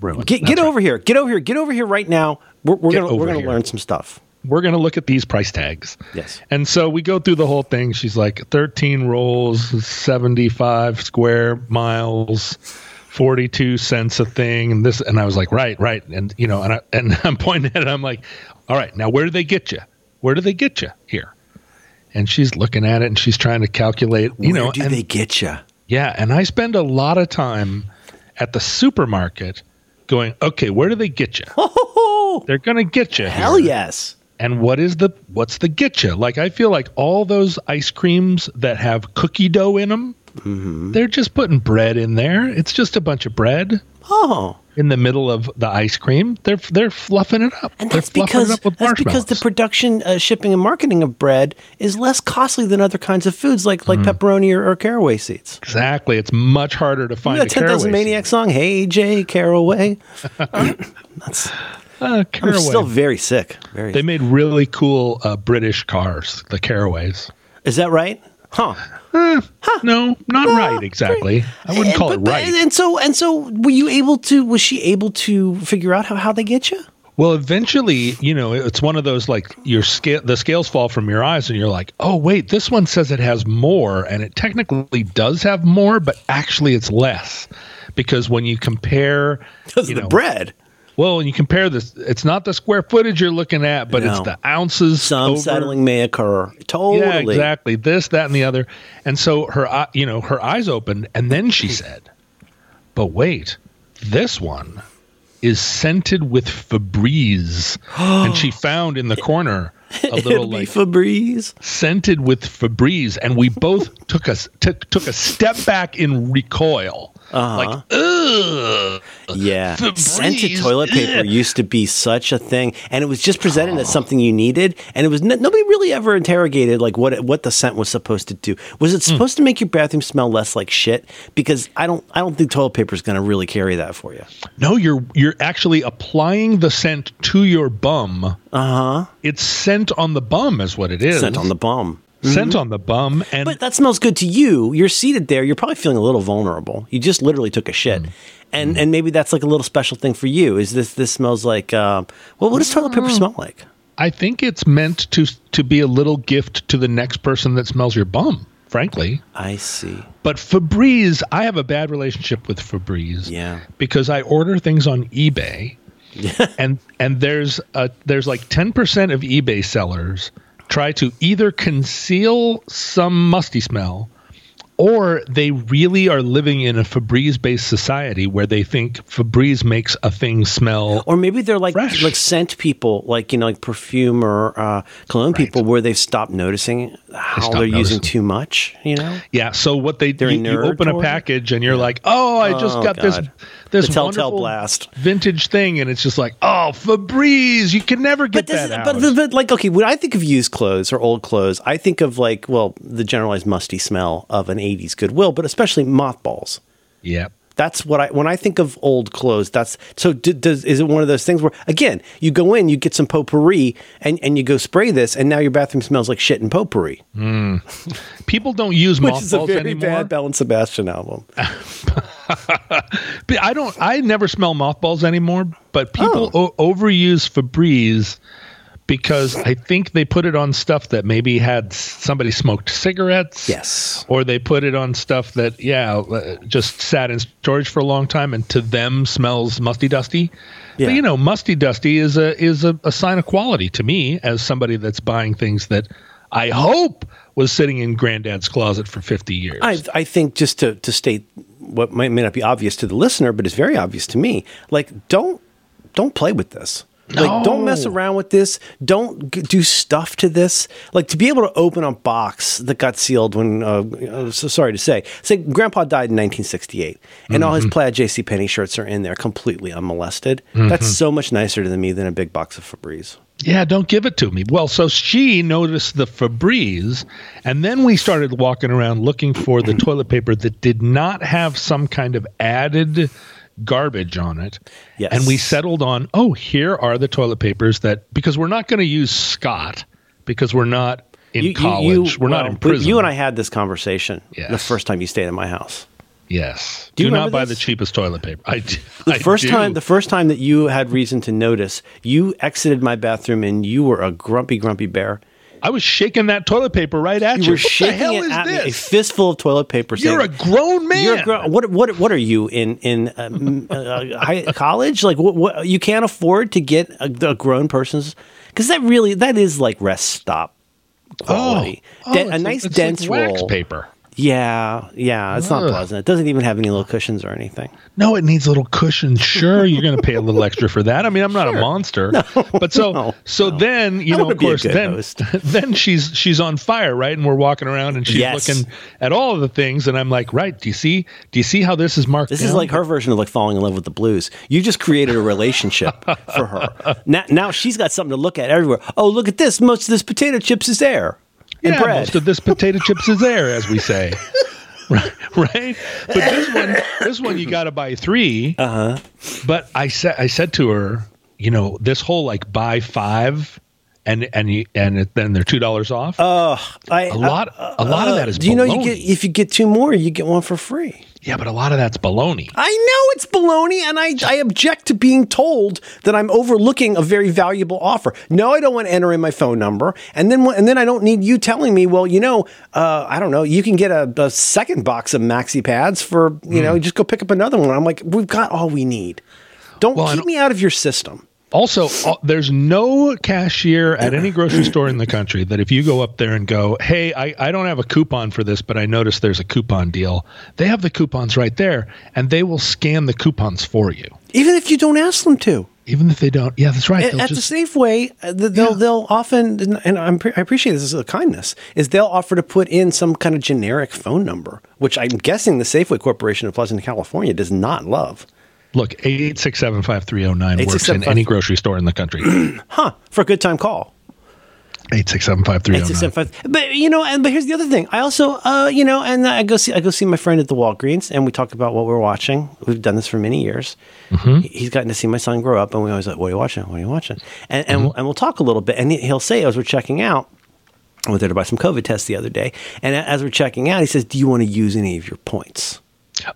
Ruined. get get right. over here. Get over here. Get over here right now. We're, we're gonna we're gonna here. learn some stuff. We're going to look at these price tags. Yes. And so we go through the whole thing. She's like 13 rolls, 75 square miles, 42 cents a thing. And this, and I was like, right, right. And, you know, and, I, and I'm pointing at it. I'm like, all right, now where do they get you? Where do they get you here? And she's looking at it and she's trying to calculate, you Where know, do and- they get you? Yeah, and I spend a lot of time at the supermarket going, okay, where do they get you? Oh, They're going to get you. hell yes. And what is the what's the get you? Like I feel like all those ice creams that have cookie dough in them, Mm-hmm. they're just putting bread in there. It's just a bunch of bread Oh, in the middle of the ice cream. They're they're fluffing it up. and they're that's because it up with that's because the production, uh, shipping, and marketing of bread is less costly than other kinds of foods like like pepperoni or, or caraway seeds. exactly. It's much harder to You find know a that Ten Thousand Maniac song, "Hey Jack Kerouac." seed. Uh, I'm still very sick. Very. they made really cool uh, British cars, the caraways. is that right? Huh? Eh, no, not right exactly. I wouldn't And- call but- it but- right. And so, and so, were you able to? Was she able to figure out how, how they get you? Well, eventually, you know, it's one of those like your scale, the scales fall from your eyes, and you're like, oh wait, this one says it has more, and it technically does have more, but actually it's less because when you compare, you of the bread. Well, when you compare this, it's not the square footage you're looking at, but it's the ounces. Some over- settling may occur. Totally. Yeah, exactly. This, that, and the other. And so her, you know, her eyes opened, and then she said, "But wait, this one is scented with Febreze." and she found in the corner a little like Febreze. scented with Febreze, and we both took us took took a step back in recoil. Uh-huh. Like, ugh. Yeah, Febreze, scented toilet paper ugh. used to be such a thing, and it was just presented as something you needed, and it was n- nobody really ever interrogated like what what the scent was supposed to do. Was Hmm. it supposed to make your bathroom smell less like shit? Because I don't I don't think toilet paper is going to really carry that for you. No, you're you're actually applying the scent to your bum. Uh Uh-huh. huh. It's scent on the bum, is what it is. Scent on the bum. Scent mm-hmm. on the bum, and But that smells good to you. You're seated there. You're probably feeling a little vulnerable. You just literally took a shit, mm. and mm. and maybe that's like a little special thing for you. Is this this smells like? Um, well, what does toilet paper mm. smell like? I think it's meant to to be a little gift to the next person that smells your bum. Frankly, I see. but Febreze, I have a bad relationship with Febreze. Yeah. because I order things on eBay, and and there's a there's like ten percent of eBay sellers try to either conceal some musty smell or they really are living in a Febreze based society where they think Febreze makes a thing smell. Or maybe they're like Fresh. like scent people, like you know, like perfume or uh, cologne people, where they've stopped noticing how stopped they're using too much. You know, Yeah, so what they They're you, you open a package and you're like, oh, I just Oh, got God. this The Telltale blast. vintage thing, and it's just like, oh, Febreze, you can never get but this, that out. but, but but like okay, when I think of used clothes or old clothes, I think of like well, the generalized musty smell of an '80s Goodwill, but especially mothballs. yeah, That's what I when I think of old clothes. That's so. D- does is it one of those things where again you go in, you get some potpourri, and and you go spray this, and now your bathroom smells like shit and potpourri. Mm. People don't use Which is a mothballs very anymore. bad Belle and Sebastian album. But I don't. I never smell mothballs anymore. But people Oh. o- overuse Febreze because I think they put it on stuff that maybe had somebody smoked cigarettes. Yes. Or they put it on stuff that yeah uh, just sat in storage for a long time and to them smells musty dusty. Yeah. But you know, musty dusty is a is a, a sign of quality to me as somebody that's buying things that I hope was sitting in granddad's closet for 50 years. I I think just to to state what might, may not be obvious to the listener, but is very obvious to me. Like don't don't play with this. Like don't mess around with this. Don't g- do stuff to this. Like to be able to open a box that got sealed when uh, uh, so sorry to say, say Grandpa died in 1968, and all his plaid J.C. Penney shirts are in there completely unmolested. That's so much nicer to me than a big box of Febreze. Yeah, don't give it to me. Well, so she noticed the Febreze, and then we started walking around looking for the toilet paper that did not have some kind of added garbage on it. Yes. And we settled on, oh, here are the toilet papers that because we're not going to use Scott because we're not in college. we're not in prison. You and I had this conversation the first time you stayed at my house. Yes. Do Do, not buy this? the cheapest toilet paper. I do. The I first do. time, the first time that you had reason to notice, you exited my bathroom and you were a grumpy, grumpy bear. I was shaking that toilet paper right at you. You were what the shaking hell it is at me, a fistful of toilet paper. You're a grown man. You're a gr- what? What? What are you in in um, uh, high, college? Like, what, what? You can't afford to get a, a grown person's because that really that is like rest stop quality. Oh, oh, a nice dense like wax roll. paper. Yeah, yeah, it's not pleasant. It doesn't even have any little cushions or anything. No, it needs little cushions. Sure, you're going to pay a little extra for that. I mean, I'm not a monster, but so no, so then you I know, of course, then host. then she's she's on fire, right? And we're walking around, and she's Yes. looking at all of the things, and I'm like, right? Do you see? Do you see how this is marked? This is like her version of like falling in love with the blues. You just created a relationship for her. Now, now she's got something to look at everywhere. Oh, look at this! Most of this potato chips is there, yeah, bread. most of this potato chips is there, as we say. right, right. But this one, this one, you got to buy three. Uh Uh-huh. But I said, I said to her, you know, this whole like buy five, and and you, and it, then they're two dollars off. I, a lot, a lot of that is. Uh, Do you know you get if you get two more, you get one for free? Yeah, but a lot of that's baloney. I know it's baloney, and I, I object to being told that I'm overlooking a very valuable offer. No, I don't want to enter in my phone number, and then and then I don't need you telling me, well, you know, uh, I don't know, you can get a, a second box of maxi pads for you Hmm. know, just go pick up another one. I'm like, we've got all we need. Don't Well, keep don't- me out of your system. Also, uh, there's no cashier at any grocery store in the country that if you go up there and go, hey, I, I don't have a coupon for this, but I noticed there's a coupon deal, they have the coupons right there and they will scan the coupons for you. Even if you don't ask them to. Even if they don't. Yeah, that's right. At, at just, the Safeway, uh, they'll Yeah. they'll often, and I'm, pre- I appreciate this as a kindness, is they'll offer to put in some kind of generic phone number, which I'm guessing the Safeway Corporation of Pleasanton, California, does not love. Look, 8675309 works in any grocery store in the country. Huh? For a good time call. 8675309. 867-5 But you know, and but here's the other thing. I also, uh, you know, and I go see I go see my friend at the Walgreens, and we talk about what we're watching. We've done this for many years. He- He's gotten to see my son grow up, and we always like, "What are you watching? What are you watching?" And and, we'll, and we'll talk a little bit, and he- he'll say as we're checking out. I went there to buy some COVID tests the other day, and as we're checking out, he says, "Do you want to use any of your points,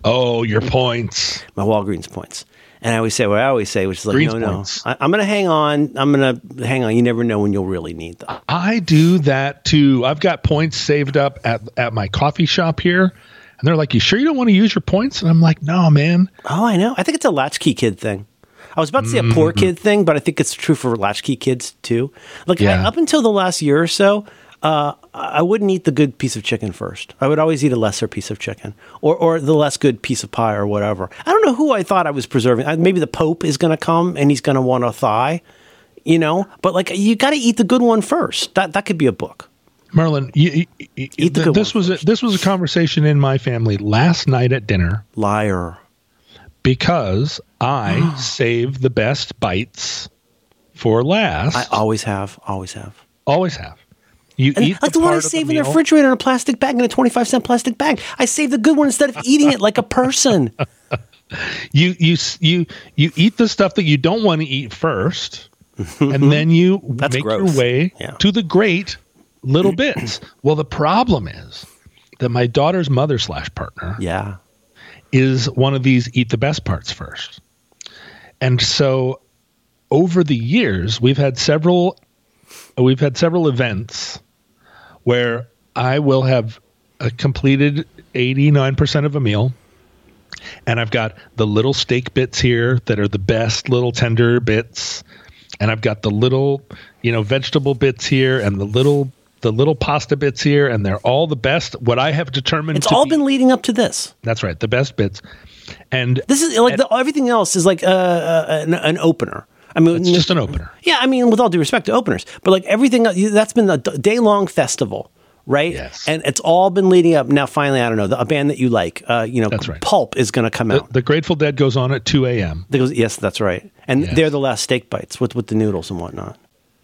Oh, your points. my Walgreens points?" And I always say what I always say, which is like, Greens "No, no, points. I, I'm going to hang on. I'm going to hang on. You never know when you'll really need them." I do that too. I've got points saved up at, at my coffee shop here. And they're like, You sure you don't want to use your points? And I'm like, No, man. Oh, I know. I think it's a latchkey kid thing. I was about to say a poor Mm-hmm. kid thing, but I think it's true for latchkey kids too. Like I- up until the last year or so, uh, I wouldn't eat the good piece of chicken first. I would always eat a lesser piece of chicken, or or the less good piece of pie, or whatever. I don't know who I thought I was preserving. Uh, Maybe the Pope is going to come and he's going to want a thigh, you know. But like, you got to eat the good one first. That that could be a book. Merlin, you, you, you- Eat the good this one was a, this was a conversation in my family last night at dinner Liar. because I save the best bites for last. I always have. Always have. always have. You And eat like the the one I save the in the refrigerator in a plastic bag in a 25 cent plastic bag. I save the good one instead of eating it like a person. you you you you eat the stuff that you don't want to eat first, and then you That's make gross. your way Yeah. to the great little bits. Well, the problem is that my daughter's mother slash partner yeah. is one of these eat the best parts first, and so over the years we've had several we've had several events where I will have uh, completed 89% of a meal and I've got the little steak bits here that are the best little tender bits and I've got the little you know vegetable bits here and the little the little pasta bits here and they're all the best what I have determined It's all be- been leading up to this. that's right the best bits and This is like the, everything else is like uh, uh, an, an opener. I mean, it's just an opener yeah. I mean, with all due respect to openers, but like everything that's been a day long festival, right? Yes. And it's all been leading up. Now, finally, I don't know the, a band that you like. Uh, you know, That's right. Pulp is going to come the, out. the Grateful Dead goes on at 2 a.m. Goes- yes, that's right. And Yes. they're the last steak bites with with the noodles and whatnot.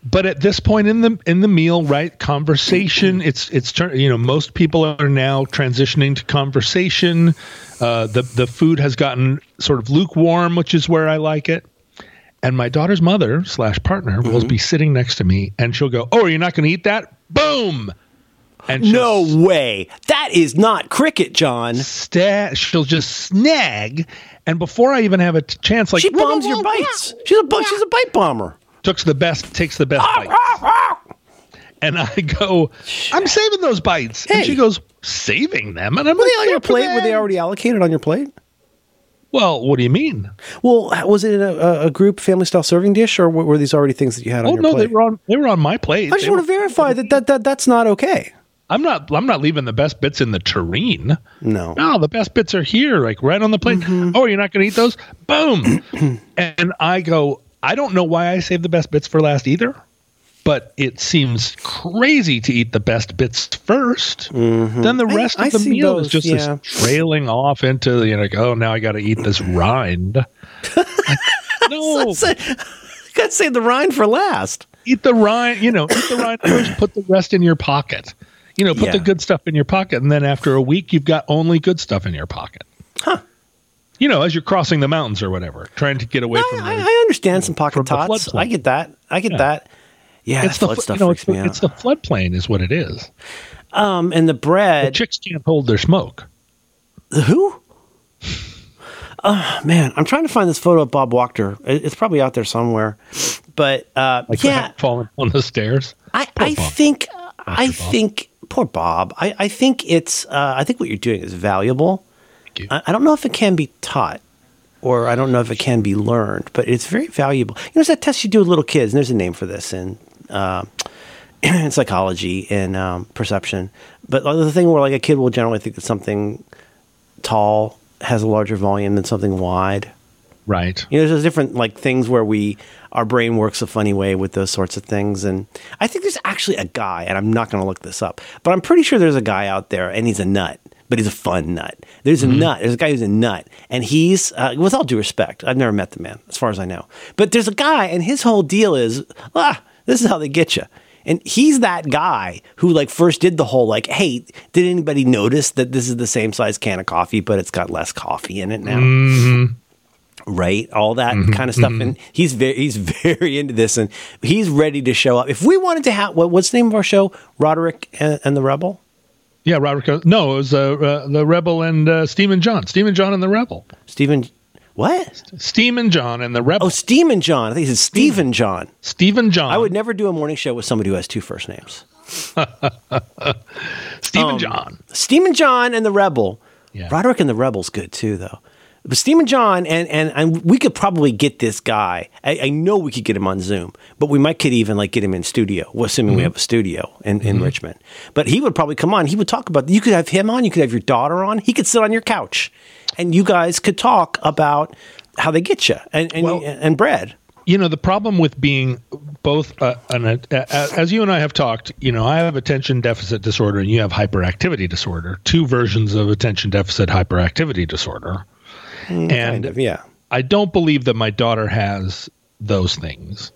but at this point in the in the meal right conversation it's it's turn you know most people are now transitioning to conversation uh, the the food has gotten sort of lukewarm which is where i like it and my daughter's mother slash partner will mm-hmm. be sitting next to me and she'll go oh you're not going to eat that boom and No way. That is not cricket, John. sta- she'll just snag and before i even have a t- chance like She bombs your bites. She's a bu- she's a bite bomber. takes the best takes the best ah, bite ah, ah. and I go, I'm saving those bites. And she goes, saving them? And I'm Were like, they on your "Good for plate? Were they already allocated on your plate? Well, what do you mean? Well, was it a, a group family style serving dish, or were these already things that you had Oh on your no, plate? they were on they were on my plate. I just They want to verify that, that that that's not okay. I'm not I'm not leaving the best bits in the tureen. No. No, the best bits are here, like right on the plate. Mm-hmm. Oh, you're not going to eat those? Boom. and I go, I don't know why I saved the best bits for last either, but it seems crazy to eat the best bits 1st Then the Mm-hmm. I- rest I of the meal those, is just yeah. this trailing off into, you know, like, oh, now I got to eat this rind. no, Say- Got to save the rind for last. eat the rind, you know, eat the rind first, put the rest in your pocket. You know, put the good stuff in your pocket, and then after a week, you've got only good stuff in your pocket. Huh. You know, as you're crossing the mountains or whatever, trying to get away I, from I, the, I understand some pocket from tots. I get that. I get Yeah. that. Yeah, it's the flood fl- you know, it's the, me out. it's the floodplain is what it is. um, and the bread. The chicks can't hold their smoke. The Who? Oh man, I'm trying to find this photo of Bob Wachter. It's probably out there somewhere. But uh, Like yeah, falling on the stairs. I, Poor I Bob. think I Bob. think poor Bob. I, I think it's uh, I think what you're doing is valuable. Thank you. I, I don't know if it can be taught or I don't know if it can be learned, but it's very valuable. You know, it's that test you do with little kids, and there's a name for this in uh, in psychology and um, perception. But the thing where like a kid will generally think that something tall has a larger volume than something wide. Right. You know, there's different like things where we our brain works a funny way with those sorts of things, and I think there's actually a guy, and I'm not going to look this up, but I'm pretty sure there's a guy out there, and he's a nut, but he's a fun nut. There's a nut. There's a guy who's a nut, and he's uh, with all due respect, I've never met the man, as far as I know, but there's a guy, and his whole deal is ah, this is how they get you. And he's that guy who like first did the whole like, hey, did anybody notice that this is the same size can of coffee, but it's got less coffee in it now? right? All that kind of stuff. And he's very he's very into this, and he's ready to show up. If we wanted to have what, what's the name of our show? Roderick and, and the Rebel. Yeah, Roderick. No, it was uh, uh, the Rebel and uh, Steam John. Stephen John and the Rebel. Stephen. What? Steam John and the Rebel. Oh, Steam John. I think it's Stephen John. Stephen John. I would never do a morning show with somebody who has two first names. Stephen um, John. Steamin' John and the Rebel. Yeah. Roderick and the Rebel's good too, though. But Steamin' John, and, and and we could probably get this guy. I, I know we could get him on Zoom, but we might could even like get him in studio. Well, assuming we mm-hmm. have a studio in, in mm-hmm. Richmond. But he would probably come on. He would talk about. You could have him on. You could have your daughter on. He could sit on your couch, and you guys could talk about how they get you and and, Well- and bread. you know the problem with being both uh, an, uh, as you and I have talked, you know, I have attention deficit disorder and you have hyperactivity disorder, two versions of attention deficit hyperactivity disorder. and Kind of, yeah. I don't believe that my daughter has those things.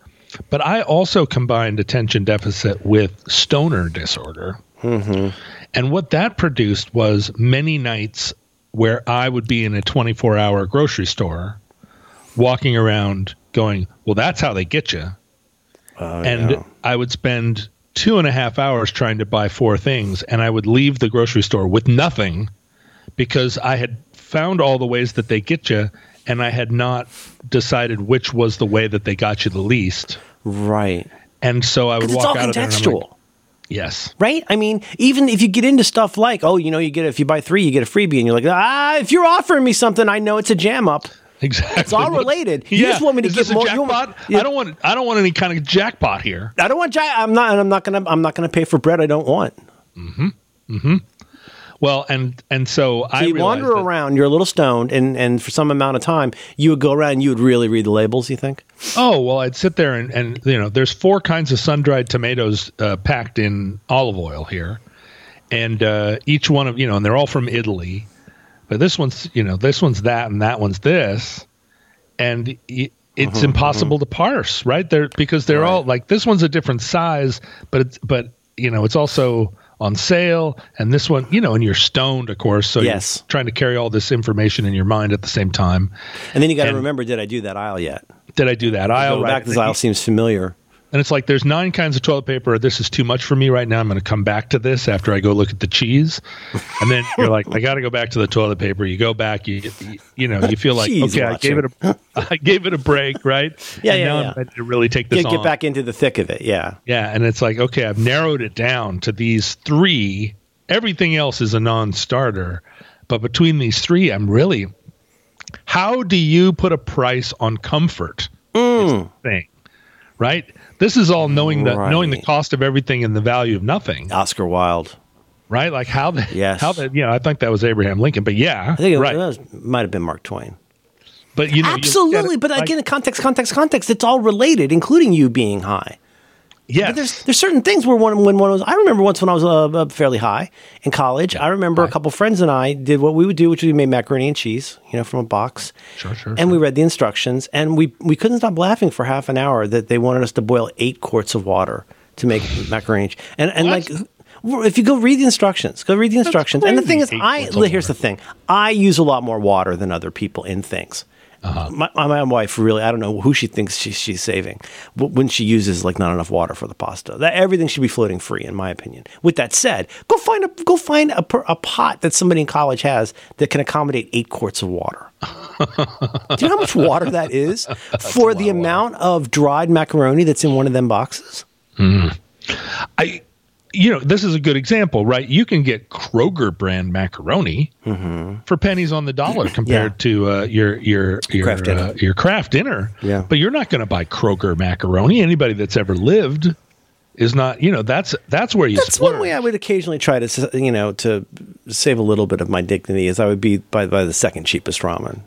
But I also combined attention deficit with stoner disorder. Mm-hmm. And what that produced was many nights where I would be in a 24 hour grocery store walking around going, Well, that's how they get you. Oh, and. I would spend two and a half hours trying to buy four things, and I would leave the grocery store with nothing because I had found all the ways that they get you, and I had not decided which was the way that they got you the least. right. And so I would walk out of there and I'm like, yes. right? I mean, even if you get into stuff like, oh, you know, you get if you buy three, you get a freebie, and you're like, ah, if you're offering me something, I know it's a jam up. Exactly. It's all related. You Yeah. just want me to Is get more. you want? Yeah. I don't want. I don't want any kind of jackpot here. I don't want. I'm not. I'm not gonna. I'm not gonna pay for bread I don't want. Well, and and so, I you wander that- around. You're a little stoned, and and for some amount of time, you would go around. and You would really read the labels. You think? Oh well, I'd sit there and, and you know, there's four kinds of sun dried tomatoes uh, packed in olive oil here, and uh, each one of you know, and they're all from Italy, but this one's you know, this one's that and that one's this, and y- it's impossible to parse, right? They're because they're all like this one's a different size, but it's but you know, it's also on sale, and this one, you know, and you're stoned, of course, so Yes. you're trying to carry all this information in your mind at the same time. And then you got to remember, did I do that aisle yet? Did I do that? I Go back. This aisle seems familiar. And it's like there's nine kinds of toilet paper. This is too much for me right now. I'm going to come back to this after I go look at the cheese. And then you're like, I got to go back to the toilet paper. You go back, you you, you know, you feel like Cheese okay, I gave it a I gave it a break, right? Yeah, and yeah, now yeah. I'm ready to really take this Get, get back into the thick of it. Yeah. Yeah, and it's like, okay, I've narrowed it down to these three. Everything else is a non-starter, but between these three, I'm really. How do you put a price on comfort? Mm. The thing, right? This is all knowing the knowing the cost of everything and the value of nothing, Oscar Wilde. right? Like how the Yes. how the you know I think that was Abraham Lincoln, but yeah, I think it, right. was, might have been Mark Twain. But you know, you Absolutely, it but like- again, context, context, context. It's all related, including you being high. But there's there's certain things where one when one was. I remember once when I was uh, uh, fairly high in college. I remember a couple friends and I did what we would do, which we made macaroni and cheese, you know, from a box. Sure, sure, And we read the instructions, and we we couldn't stop laughing for half an hour that they wanted us to boil eight quarts of water to make macaroni. and cheese. And and What? like. If you go read the instructions, go read the instructions. And the thing is, I here's the thing: I use a lot more water than other people in things. Uh-huh. My, my, wife really, I don't know who she thinks she, she's saving when she uses like not enough water for the pasta. That everything should be floating free, in my opinion. With that said, go find a go find a, a pot that somebody in college has that can accommodate eight quarts of water. Do you know how much water that is for the amount of dried macaroni that's in one of them boxes? I, you know, this is a good example, right? You can get Kroger brand macaroni for pennies on the dollar compared to uh, your your your Kraft dinner. uh, your Kraft dinner. Yeah. but you're not going to buy Kroger macaroni. Anybody that's ever lived is not. You know, that's that's where you. That's one way I would occasionally try to, you know, to save a little bit of my dignity. Is I would be by, by the second cheapest ramen.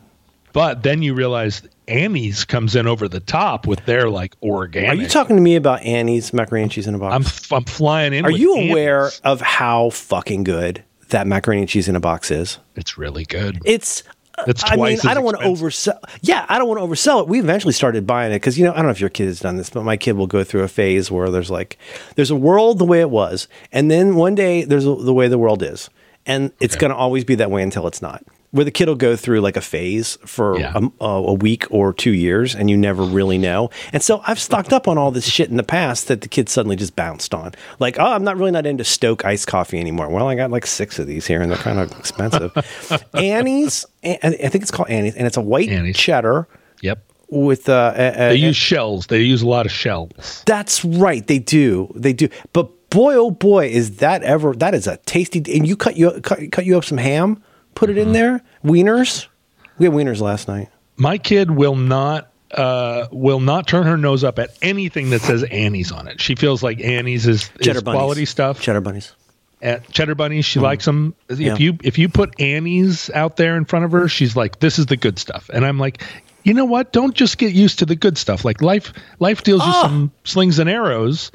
But then you realize Annie's comes in over the top with their like organic. Are you talking to me about Annie's macaroni and cheese in a box? I'm I'm flying in. Are you Annie's. aware of how fucking good that macaroni and cheese in a box is? It's really good. It's. It's I mean, I don't want to oversell. Yeah, I don't want to oversell it. We eventually started buying it because you know I don't know if your kid has done this, but my kid will go through a phase where there's like there's a world the way it was, and then one day there's a, the way the world is, and it's going to always be that way until it's not. Where the kid will go through like a phase for Yeah. a, a, a week or two years, and you never really know. And so I've stocked up on all this shit in the past that the kid suddenly just bounced on. Like, oh, I'm not really not into Stok iced coffee anymore. Well, I got like six of these here, and they're kind of expensive. Annie's, I I think it's called Annie's, and it's a white Annie's. cheddar Yep. with uh, a, a, They use shells. They use a lot of shells. that's right. They do. They do. But boy, oh boy, is that ever? That is a tasty. And you cut you cut, cut you up some ham, put it in there. Wieners. We had wieners last night. My kid will not uh, will not turn her nose up at anything that says Annie's on it. She feels like Annie's is, Cheddar is quality stuff. Cheddar bunnies. At cheddar bunnies, she likes them. If Yeah. you if you put Annie's out there in front of her, she's like, "This is the good stuff." And I'm like, you know what? Don't just get used to the good stuff. Like life life deals you Ah. some slings and arrows.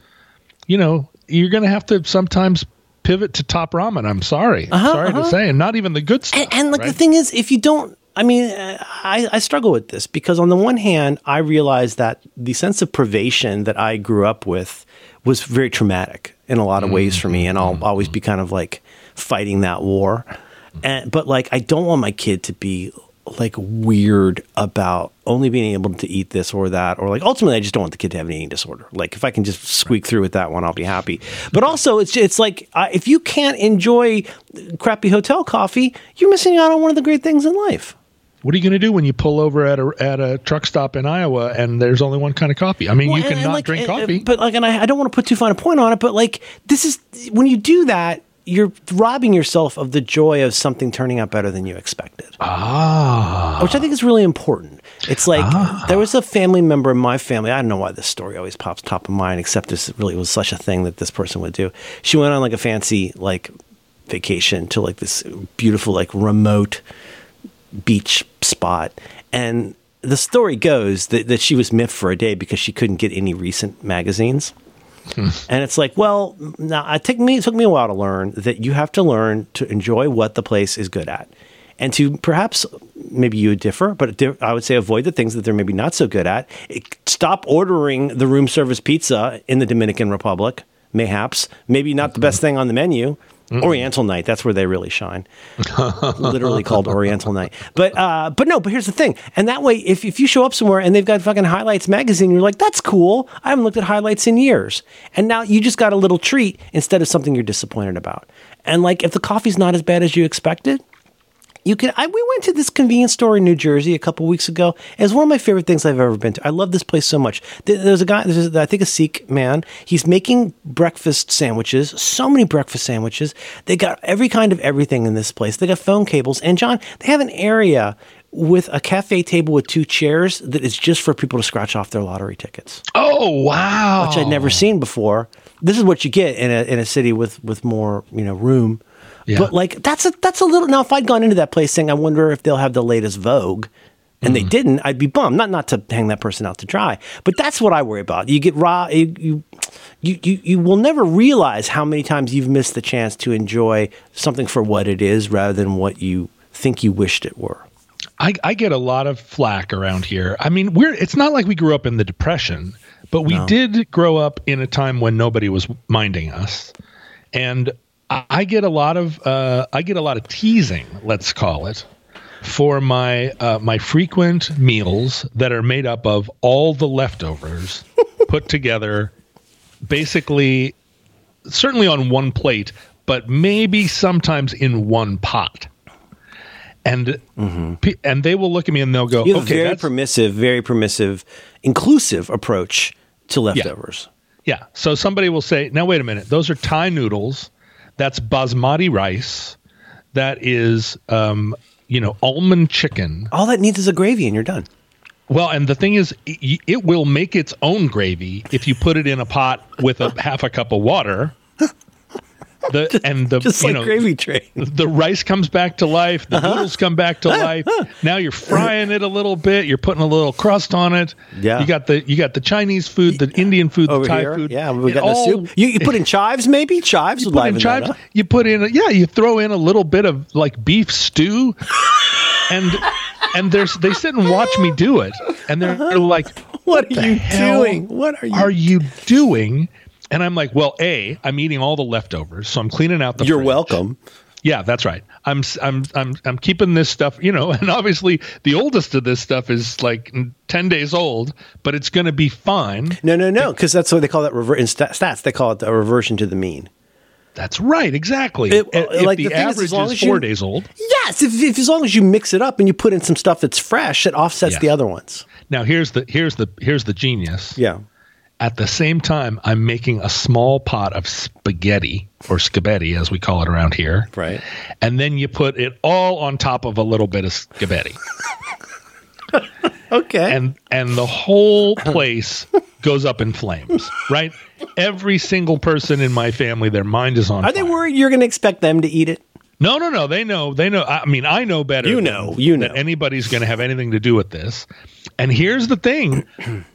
You know, you're gonna have to sometimes pivot to top ramen. I'm sorry, Uh-huh, sorry to uh-huh. say, and not even the good stuff. And, and like the thing is, if you don't, I mean, I, I struggle with this because on the one hand, I realize that the sense of privation that I grew up with was very traumatic in a lot of ways for me, and I'll always be kind of like fighting that war. And but like, I don't want my kid to be like weird about only being able to eat this or that or like ultimately I just don't want the kid to have an eating disorder. Like if I can just squeak through with that one, I'll be happy. But also it's it's like uh, if you can't enjoy crappy hotel coffee, you're missing out on one of the great things in life. What are you going to do when you pull over at a at a truck stop in Iowa and there's only one kind of coffee? I mean, well, you can not like, drink coffee, but like, and I, I don't want to put too fine a point on it, but like, this is when you do that, you're robbing yourself of the joy of something turning out better than you expected. Ah. Which I think is really important. It's like ah. there was a family member in my family. I don't know why this story always pops top of mind, except this really was such a thing that this person would do. She went on like a fancy like vacation to like this beautiful like remote beach spot and the story goes that, that she was miffed for a day because she couldn't get any recent magazines. Hmm. And it's like, well, now it took me it took me a while to learn that you have to learn to enjoy what the place is good at, and to perhaps maybe you would differ, but I would say avoid the things that they're maybe not so good at. Stop ordering the room service pizza in the Dominican Republic, mayhaps maybe not the best thing on the menu. Mm-mm. Oriental Night. That's where they really shine. Literally called Oriental Night. But uh, but no. But here's the thing. And that way, if if you show up somewhere and they've got fucking highlights magazine, you're like, that's cool. I haven't looked at highlights in years. And now you just got a little treat instead of something you're disappointed about. And like, if the coffee's not as bad as you expected, you can. I, we went to this convenience store in New Jersey a couple weeks ago. It's one of my favorite things I've ever been to. I love this place so much. There's a guy. There's I think a Sikh man. He's making breakfast sandwiches. So many breakfast sandwiches. They got every kind of everything in this place. They got phone cables. And John, they have an area with a cafe table with two chairs that is just for people to scratch off their lottery tickets. Oh wow! Which I'd never seen before. This is what you get in a in a city with with more you know room. Yeah. But like that's a that's a little now if I'd gone into that place saying I wonder if they'll have the latest Vogue and mm. they didn't, I'd be bummed. Not not to hang that person out to dry, but that's what I worry about. You get raw you, you you, you, you will never realize how many times you've missed the chance to enjoy something for what it is rather than what you think you wished it were. I, I get a lot of flack around here. I mean, we're it's not like we grew up in the depression, but we no. did grow up in a time when nobody was minding us. And I get a lot of uh, I get a lot of teasing, let's call it, for my uh, my frequent meals that are made up of all the leftovers put together, basically, certainly on one plate, but maybe sometimes in one pot. And mm-hmm. and they will look at me and they'll go, you "Okay, very permissive, very permissive, inclusive approach to leftovers." Yeah. yeah. So somebody will say, "Now wait a minute, those are Thai noodles." That's basmati rice. That is, um, you know, almond chicken. All that needs is a gravy, and you're done. Well, and the thing is, it will make its own gravy if you put it in a pot with a half a cup of water the and the just like know, gravy train. The rice comes back to life. The uh-huh. noodles come back to life. now you're frying it a little bit. You're putting a little crust on it. Yeah. You got the you got the Chinese food, the Indian food, Over the Thai here. food. Yeah, we got all, the soup. You, you put in chives, maybe chives. You put in chives. You put in yeah. You throw in a little bit of like beef stew, and and there's they sit and watch me do it, and they're, they're like, "What, what are you doing? What are you are you doing?" And I'm like, well, A, I'm eating all the leftovers, so I'm cleaning out the You're fridge. welcome. Yeah, that's right. I'm I'm I'm I'm keeping this stuff, you know, and obviously the oldest of this stuff is like 10 days old, but it's going to be fine. No, no, no, cuz that's what they call that rever- in stats they call it a reversion to the mean. That's right, exactly. It, uh, if like the, the average is, is 4 you, days old. Yes, if, if, as long as you mix it up and you put in some stuff that's fresh, it offsets yes. the other ones. Now here's the here's the here's the genius. Yeah at the same time, I'm making a small pot of spaghetti or spaghetti, as we call it around here. Right. And then you put it all on top of a little bit of spaghetti. okay. And and the whole place goes up in flames. Right. Every single person in my family, their mind is on. Are fire. they worried you're going to expect them to eat it? No, no, no. They know. They know. I mean, I know better. You know. You know. anybody's going to have anything to do with this. And here's the thing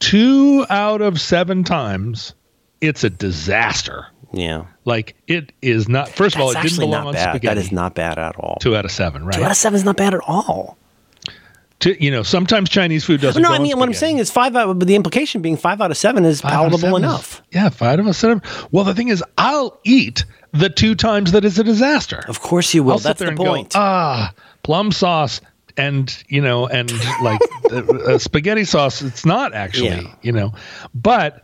two out of seven times, it's a disaster. Yeah. Like it is not. First of all, it didn't belong on bad. spaghetti. That is not bad at all. Two out of seven, right? Two out of seven is not bad at all. to you know sometimes Chinese food doesn't. no, I mean what I'm saying is five out. But the implication being five out of seven is Five palatable seven is- enough. yeah, five out of seven. Well, the thing is, I'll eat the two times that it's a disaster. Of course you will. That's the point. Go, ah, plum sauce and you know and like uh, spaghetti sauce. It's not actually, Yeah. you know, but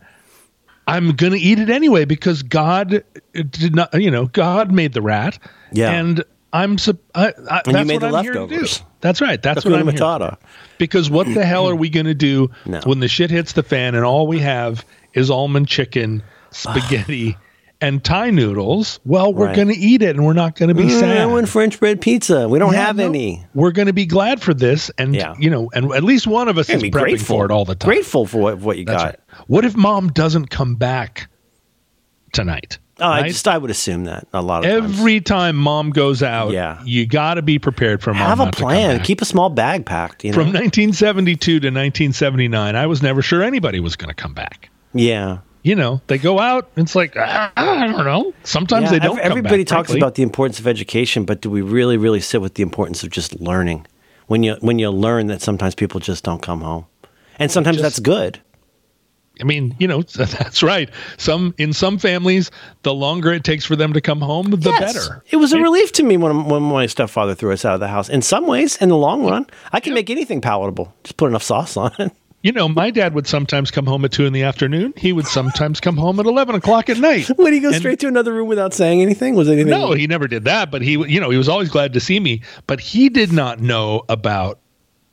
I'm gonna eat it anyway because God did not. You know, God made the rat. Yeah. and I'm. sup- I, I, you that's made what the I'm here to do. leftovers. That's right. That's Hakuna what I'm here. Matata. Because what the hell are we going to do No. when the shit hits the fan and all we have is almond chicken, spaghetti, and Thai noodles? Well, we're Right. going to eat it and we're not going to be Mm, sad. I want French bread pizza. We don't Yeah, have no. any. We're going to be glad for this, and Yeah. you know, and at least one of us is prepping grateful for it all the time. Grateful for what, what you That's got. right. What if mom doesn't come back tonight? Oh, I just I would assume that a lot of times. Every time mom goes out, Yeah. you got to be prepared for mom. have a not to come plan. Keep a small bag packed. You know. From 1972 to 1979, I was never sure anybody was going to come back. yeah. You know, they go out. It's like ah, I don't know. Sometimes Yeah, they don't. Everybody back, talks frankly. about the importance of education, but do we really, really sit with the importance of just learning? When you when you learn that sometimes people just don't come home, and sometimes Just- that's good. I mean, you know, that's right. Some in some families, the longer it takes for them to come home, the Yes. better. It was a relief to me when when my stepfather threw us out of the house. In some ways, in the long run, I can make anything palatable. Just put enough sauce on it. You know, my dad would sometimes come home at two in the afternoon. He would sometimes come home at eleven o'clock at night. Would he go And- straight to another room without saying anything? Was anything? No, he never did that. But he, you know, he was always glad to see me. But he did not know about,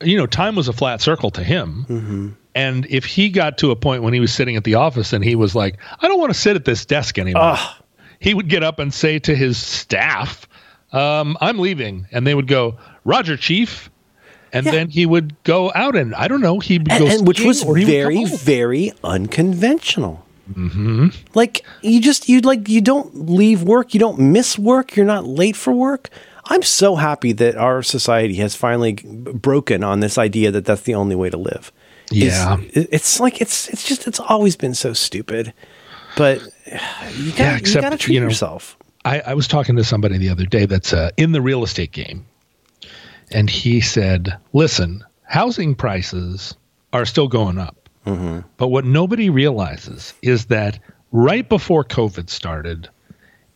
you know, time was a flat circle to him. Mm-hmm. And if he got to a point when he was sitting at the office and he was like, I don't want to sit at this desk anymore, Ugh. he would get up and say to his staff, um, I'm leaving. And they would go, Roger, Chief. And Yeah. then he would go out and I don't know, he would and, go and which was or he would come very, very unconventional. Mm-hmm. Like you just you like you don't leave work, you don't miss work, you're not late for work. I'm so happy that our society has finally broken on this idea that that's the only way to live. Yeah. it- it's like it's it's just it's always been so stupid. But you got Yeah, you except, got to treat you know, yourself. I, I was talking to somebody the other day that's uh, in the real estate game, and he said, "Listen, housing prices are still going up, mm-hmm. but what nobody realizes is that right before COVID started,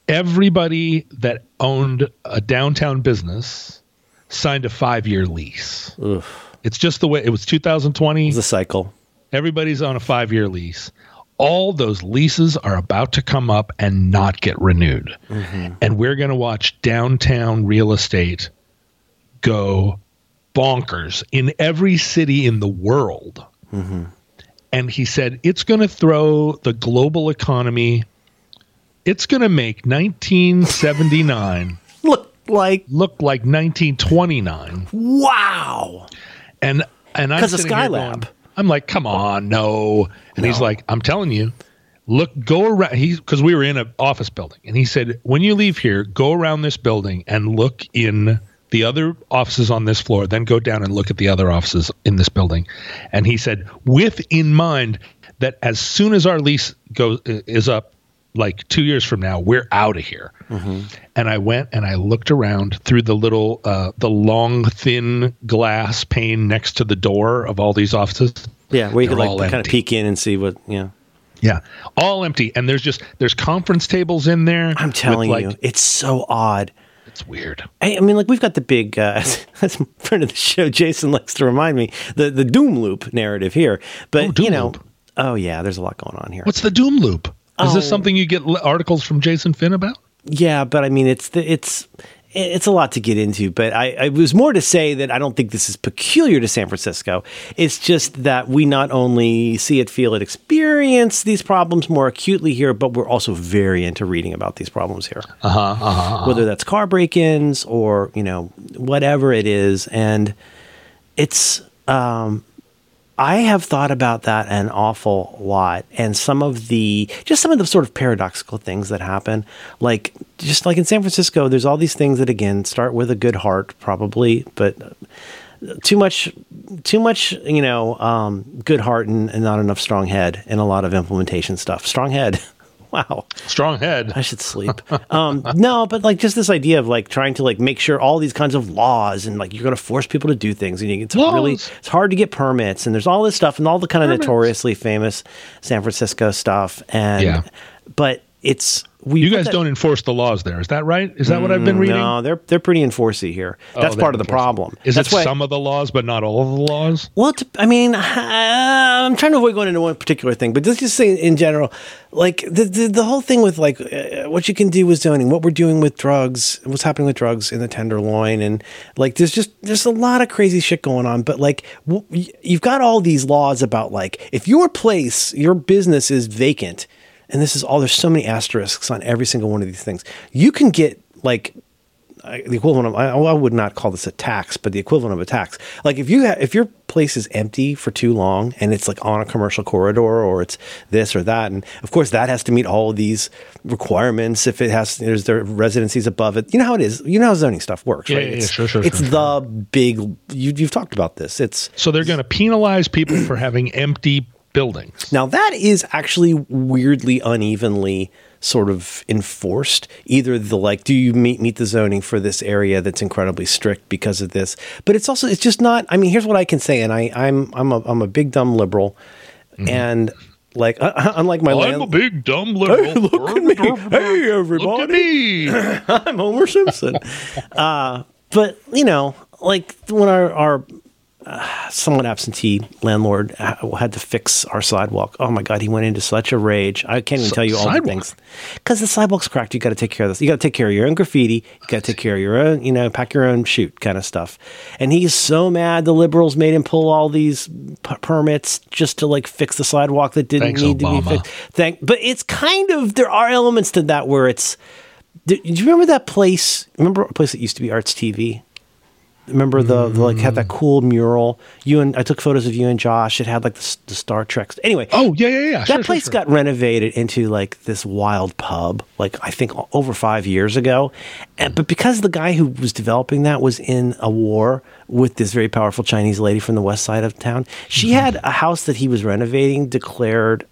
everybody that owned a downtown business signed a five-year lease. It's just the way it was. 2020. It's a cycle. Everybody's on a five year lease. All those leases are about to come up and not get renewed. Mm-hmm. And we're going to watch downtown real estate go bonkers in every city in the world. Mm-hmm. And he said it's going to throw the global economy, it's going to make 1979 Look like look like 1929 wow. and and I'm 'Cause of Skylab. going- I'm like, come on, no. And he's like, I'm telling you, look, go around. He's because we were in an office building, and he said, when you leave here, go around this building and look in the other offices on this floor, then go down and look at the other offices in this building. And he said, with in mind that as soon as our lease goes is up, like two years from now, we're out of here. And I went and I looked around through the little, uh, the long, thin glass pane next to the door of all these offices. Yeah, where you They're could like kind of peek in and see what. Yeah, Yeah, all empty. And there's just there's conference tables in there. I'm telling like- you, it's so odd. It's weird. I, I mean, like we've got the big, uh, as a friend of the show, Jason likes to remind me, the the doom loop narrative here. But Oh, doom you know, loop. oh yeah, there's a lot going on here. What's the doom loop? Is this Oh. something you get articles from Jason Finn about? Yeah, but I mean, it's the it's it's a lot to get into. But I, I was more to say that I don't think this is peculiar to San Francisco. It's just that we not only see it, feel it, experience these problems more acutely here, but we're also very into reading about these problems here. Uh huh. Uh-huh. Whether that's car break-ins or you know whatever it is, and it's um, I have thought about that an awful lot, and some of the just some of the sort of paradoxical things that happen, like just like in San Francisco, there's all these things that again start with a good heart, probably, but too much, too much, you know, um, good heart and, and not enough strong head, and a lot of implementation stuff. Strong head, wow. Strong head. I should sleep. um, no, but like just this idea of like trying to like make sure all these kinds of laws and like you're going to force people to do things and it's laws. really it's hard to get permits and there's all this stuff and all the kind of notoriously famous San Francisco stuff and yeah. but it's we you guys that, don't enforce the laws there. Is that right? Is that what I've been mm, reading? No, they're they're pretty enforcey here. Oh, That's part of the problem. Is That's it why, some of the laws, but not all of the laws? Well, I mean, uh, I'm trying to avoid going into one particular thing, but just just say in general, like the the, the whole thing with like uh, what you can do with zoning, what we're doing with drugs, what's happening with drugs in the Tenderloin, and like there's just there's a lot of crazy shit going on. But like w- you've got all these laws about like if your place, your business is vacant and this is all there's so many asterisks on every single one of these things. You can get like the equivalent of I, I, would not call this a tax, but the equivalent of a tax. Like if you if your place is empty for too long and it's like on a commercial corridor or it's this or that, and of course that has to meet all of these requirements. If it has there's there residencies above it, you know how it is. You know how zoning stuff works, yeah, right? Yeah, it's, sure, sure. It's sure, the sure. big. You, you've talked about this. It's so they're going to penalize people for having empty buildings. Now, that is actually weirdly unevenly sort of enforced. Either the like, do you meet meet the zoning for this area that's incredibly strict because of this? But it's also it's just not. I mean, here's what I can say, and I I'm I'm a I'm a big dumb liberal, mm-hmm. and like uh, unlike my life. I'm a big dumb liberal. Hey, look at me. Hey everybody. Look at me. I'm Homer Simpson. uh, but you know, like when our our uh, somewhat absentee landlord had to fix our sidewalk. Oh my god, he went into such a rage. I can't even S- tell you all sidewalk. the things because the sidewalk's cracked. You got to take care of this. You got to take care of your own graffiti. You got to take care of your own, you know, pack your own shoot kind of stuff. And he's so mad the liberals made him pull all these p- permits just to like fix the sidewalk that didn't Thanks, need Obama. to be fixed. Thank, but it's kind of there are elements to that where it's. Do you remember that place? Remember a place that used to be Arts TV? Remember the, the, like had that cool mural. You and I took photos of you and Josh. It had like the, the Star Trek. Anyway. Oh yeah yeah yeah. That sure, place sure, sure. got renovated into like this wild pub. Like I think over five years ago, and, but because the guy who was developing that was in a war with this very powerful Chinese lady from the west side of town, she mm-hmm. had a house that he was renovating declared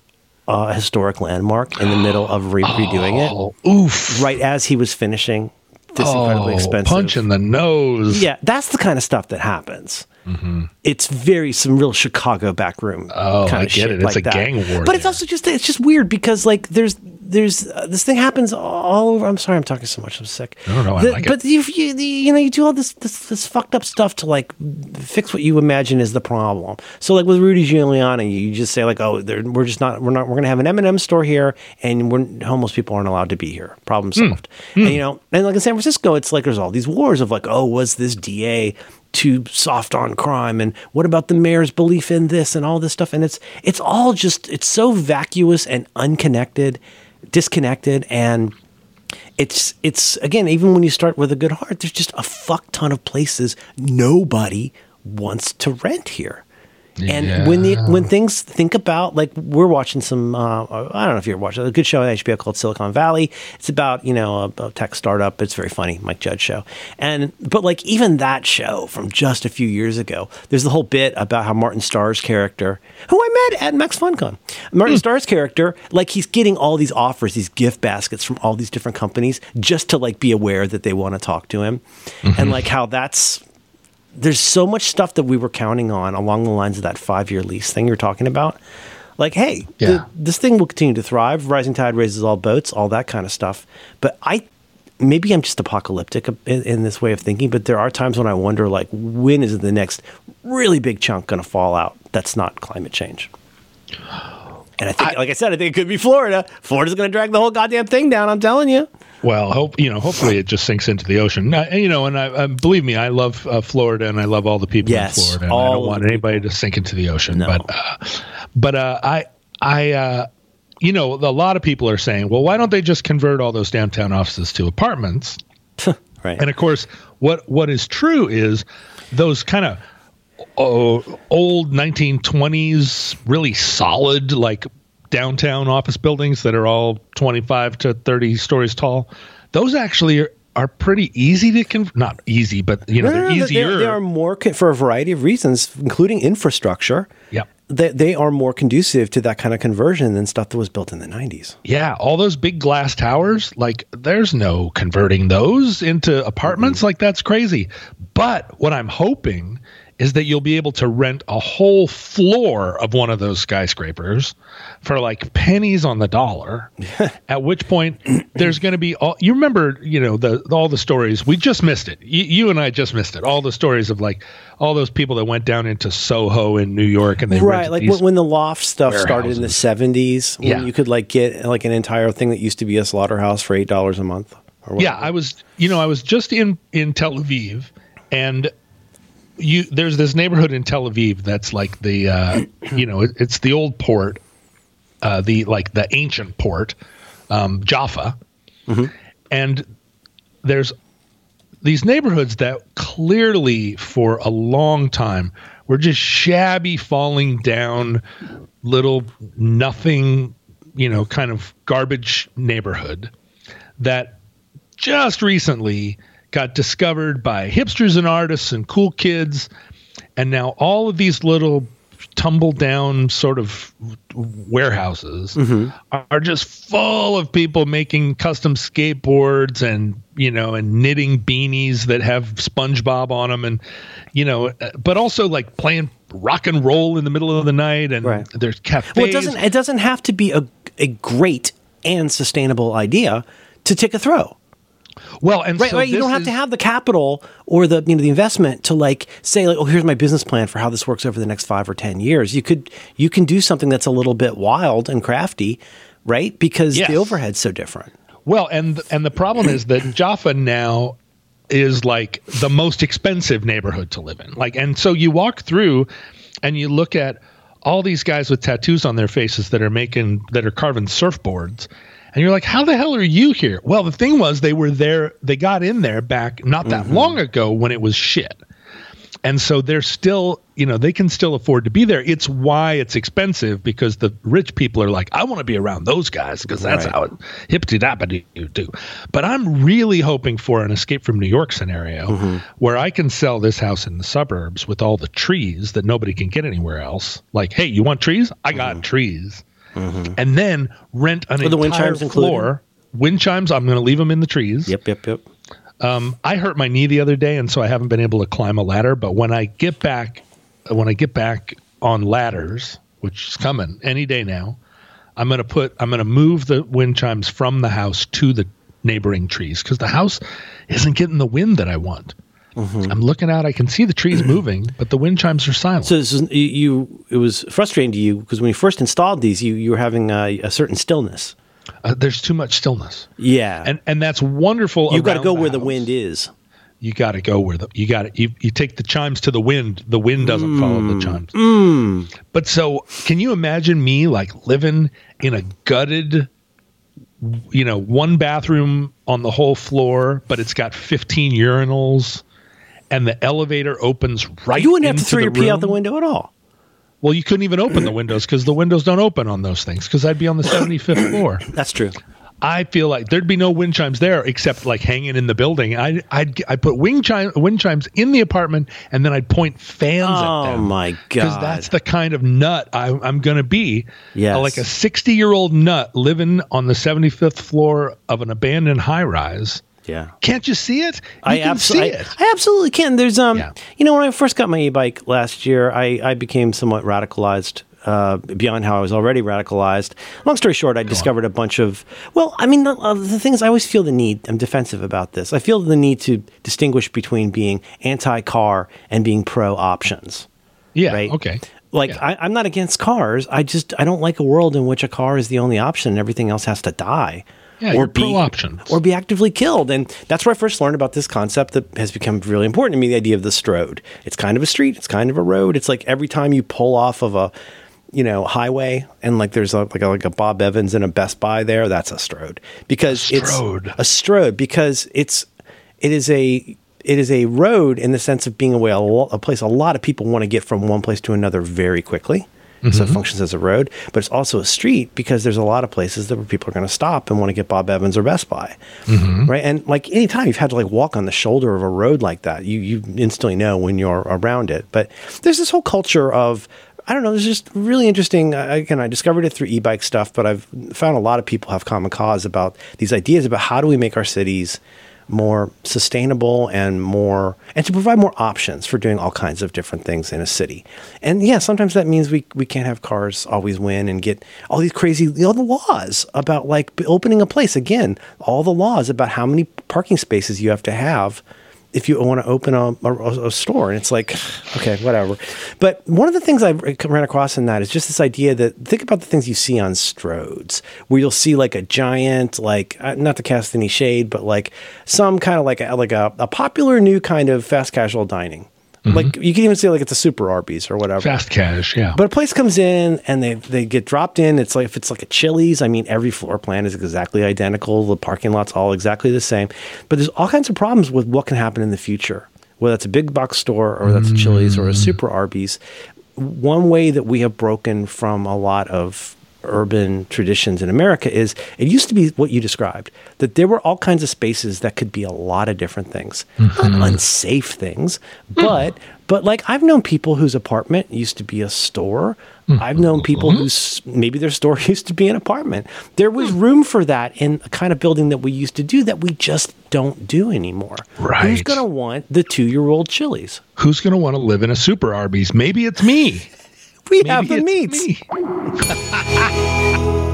a historic landmark in the middle of re- redoing oh, it. Oof! Right as he was finishing this oh, incredibly expensive. Punch in the nose. Yeah, that's the kind of stuff that happens. Mm-hmm. It's very some real Chicago backroom. Oh, kind I of get it. It's like a that. gang war. But there. it's also just it's just weird because like there's there's uh, this thing happens all over. I'm sorry, I'm talking so much. I'm sick. No, no, I the, like but it. you, you you know you do all this, this this fucked up stuff to like fix what you imagine is the problem. So like with Rudy Giuliani, you just say like, oh, we're just not we're not we're gonna have an M and M store here, and we're homeless people aren't allowed to be here. Problem Hmm. solved. Mm. And you know, and like in San Francisco, it's like there's all these wars of like, oh, was this DA too soft on crime and what about the mayor's belief in this and all this stuff? And it's it's all just it's so vacuous and unconnected disconnected and it's it's again even when you start with a good heart there's just a fuck ton of places nobody wants to rent here and Yeah. when the when things think about like we're watching some uh, I don't know if you're watching a good show on HBO called Silicon Valley. It's about you know a, a tech startup. It's very funny, Mike Judge show. And but like even that show from just a few years ago, there's the whole bit about how Martin Starr's character, who I met at Max FunCon, Martin Starr's character, like he's getting all these offers, these gift baskets from all these different companies just to like be aware that they want to talk to him, and like how that's there's so much stuff that we were counting on along the lines of that five year lease thing you're talking about. Like, hey, Yeah. th- this thing will continue to thrive. Rising tide raises all boats, all that kind of stuff. But I, maybe I'm just apocalyptic in, in this way of thinking. But there are times when I wonder, like, when is the next really big chunk going to fall out? That's not climate change. And I think, like I said, I think it could be Florida. Florida's going to drag the whole goddamn thing down. I'm telling you. Well, hope you know. Hopefully, it just sinks into the ocean. You know, and I, uh, believe me, I love uh, Florida, and I love all the people Yes, in Florida. And I don't want anybody to sink into the ocean. No. But, uh, but uh, I, I, uh, you know, a lot of people are saying, well, why don't they just convert all those downtown offices to apartments? Right. And of course, what what is true is those kind of uh, old 1920s, really solid, like downtown office buildings that are all 25 to 30 stories tall. Those actually are, are pretty easy to convert. Not easy, but you know, they're easier. They, are more co- for a variety of reasons, including infrastructure. Yeah. They, they are more conducive to that kind of conversion than stuff that was built in the 90s. Yeah, all those big glass towers, like there's no converting those into apartments. Like that's crazy. But what I'm hoping is that you'll be able to rent a whole floor of one of those skyscrapers for like pennies on the dollar. at which point there's going to be all you remember, you know, the all the stories. We just missed it. You, you, and I just missed it. All the stories of like all those people that went down into Soho in New York and they right, like when, when, the loft stuff started in the 70s, when yeah. you could like get like an entire thing that used to be a slaughterhouse for eight dollars a month. yeah, I was, you know, I was just in in Tel Aviv, and you there's this neighborhood in Tel Aviv that's like the uh, you know it, it's the old port, uh, the like the ancient port, um, Jaffa, mm-hmm. and there's these neighborhoods that clearly for a long time were just shabby, falling down, little nothing, you know, kind of garbage neighborhood that just recently got discovered by hipsters and artists and cool kids. And now all of these little tumble down sort of warehouses mm-hmm. are just full of people making custom skateboards and you know and knitting beanies that have SpongeBob on them and you know but also like playing rock and roll in the middle of the night and right. there's cafes. Well, it doesn't it doesn't have to be a a great and sustainable idea to take a throw. Well, and right, so right. You don't have to have the capital or the you know the investment to like say like, oh, here's my business plan for how this works over the next five or ten years. You could you can do something that's a little bit wild and crafty, right? Because yes. the overhead's so different. Well, and and the problem is that Jaffa now is like the most expensive neighborhood to live in. Like, and so you walk through, and you look at all these guys with tattoos on their faces that are making that are carving surfboards and you're like, how the hell are you here? Well, the thing was, they were there, they got in there back not that mm-hmm. long ago when it was shit. And so they're still, you know, they can still afford to be there. It's why it's expensive because the rich people are like, I want to be around those guys because that's right. how it hippity dappity you do. But I'm really hoping for an escape from New York scenario mm-hmm. where I can sell this house in the suburbs with all the trees that nobody can get anywhere else. Like, hey, you want trees? I got mm-hmm. trees mm-hmm. and then rent an entire the wind chimes floor. Included? Wind chimes, I'm going to leave them in the trees. Yep, yep, yep. Um, I hurt my knee the other day, and so I haven't been able to climb a ladder. But when I get back, when I get back on ladders, which is coming any day now, I'm going to put, I'm going to move the wind chimes from the house to the neighboring trees because the house isn't getting the wind that I want. Mm-hmm. I'm looking out. I can see the trees moving, but the wind chimes are silent. So this is, you, it was frustrating to you because when you first installed these, you you were having a, a certain stillness. Uh, there's too much stillness. Yeah, and and that's wonderful. You got to go the where house. the wind is. You got to go where the you got to you, you take the chimes to the wind. The wind doesn't mm. follow the chimes. Mm. But so, can you imagine me like living in a gutted you know, one bathroom on the whole floor, but it's got 15 urinals and the elevator opens right. You wouldn't have to throw your room. pee out the window at all. Well, you couldn't even open the windows because the windows don't open on those things because I'd be on the 75th floor. That's true. I feel like there'd be no wind chimes there except like hanging in the building. I I'd I put wind chime wind chimes in the apartment and then I'd point fans oh, at them. Oh my god! Because that's the kind of nut I, am going to be. Yeah, like a 60 year old nut living on the 75th floor of an abandoned high rise yeah. Can't you see it? You I absolutely, I, I, absolutely can. There's um, yeah. you know, when I first got my e-bike last year, I I became somewhat radicalized. Uh, beyond how I was already radicalized. Long story short, I Go discovered on. a bunch of. Well, I mean, the, uh, the thing is, I always feel the need. I'm defensive about this. I feel the need to distinguish between being anti-car and being pro options. Yeah. Right. Okay. Like yeah. I, I'm not against cars. I just I don't like a world in which a car is the only option and everything else has to die. Yeah, or be options. or be actively killed. And that's where I first learned about this concept that has become really important to me. The idea of the stroad. It's kind of a street. It's kind of a road. It's like every time you pull off of a you know highway and like there's a, like a, like a Bob Evans and a Best Buy there. That's a stroad because a stroad. it's a stroad because it's it is a it is a road in the sense of being a way a place a lot of people want to get from one place to another very quickly Mm-hmm. So it functions as a road, but it's also a street because there's a lot of places that where people are going to stop and want to get Bob Evans or Best Buy, mm-hmm. right? And like anytime you've had to like walk on the shoulder of a road like that, you you instantly know when you're around it. But there's this whole culture of I don't know. It's just really interesting. Again, I discovered it through e-bike stuff, but I've found a lot of people have common cause about these ideas about how do we make our cities more sustainable and more and to provide more options for doing all kinds of different things in a city. And yeah, sometimes that means we we can't have cars always win and get all these crazy you know, the laws about like opening a place again, all the laws about how many parking spaces you have to have if you want to open a, a, a, store and it's like okay whatever. But one of the things i ran across in that is just this idea that think about the things you see on stroads where you'll see like a giant like uh, not to cast any shade but like some kind of like a, like a, a popular new kind of fast casual dining Mm-hmm. Like you can even say like it's a super Arby's or whatever. Fast cash, yeah. But a place comes in and they they get dropped in. It's like if it's like a Chili's, I mean every floor plan is exactly identical. The parking lot's all exactly the same. But there's all kinds of problems with what can happen in the future. Whether it's a big box store or that's a Chili's or a mm. super Arby's. One way that we have broken from a lot of urban traditions in America is it used to be what you described that there were all kinds of spaces that could be a lot of different things, mm-hmm. unsafe things, but mm. but like I've known people whose apartment used to be a store. Mm-hmm. I've known people mm-hmm. whose maybe their store used to be an apartment. There was mm. room for that in a kind of building that we used to do that we just don't do anymore. Right. Who's going to want the two year old Chili's? Who's going to want to live in a super Arby's? Maybe it's me. We Maybe have the meats.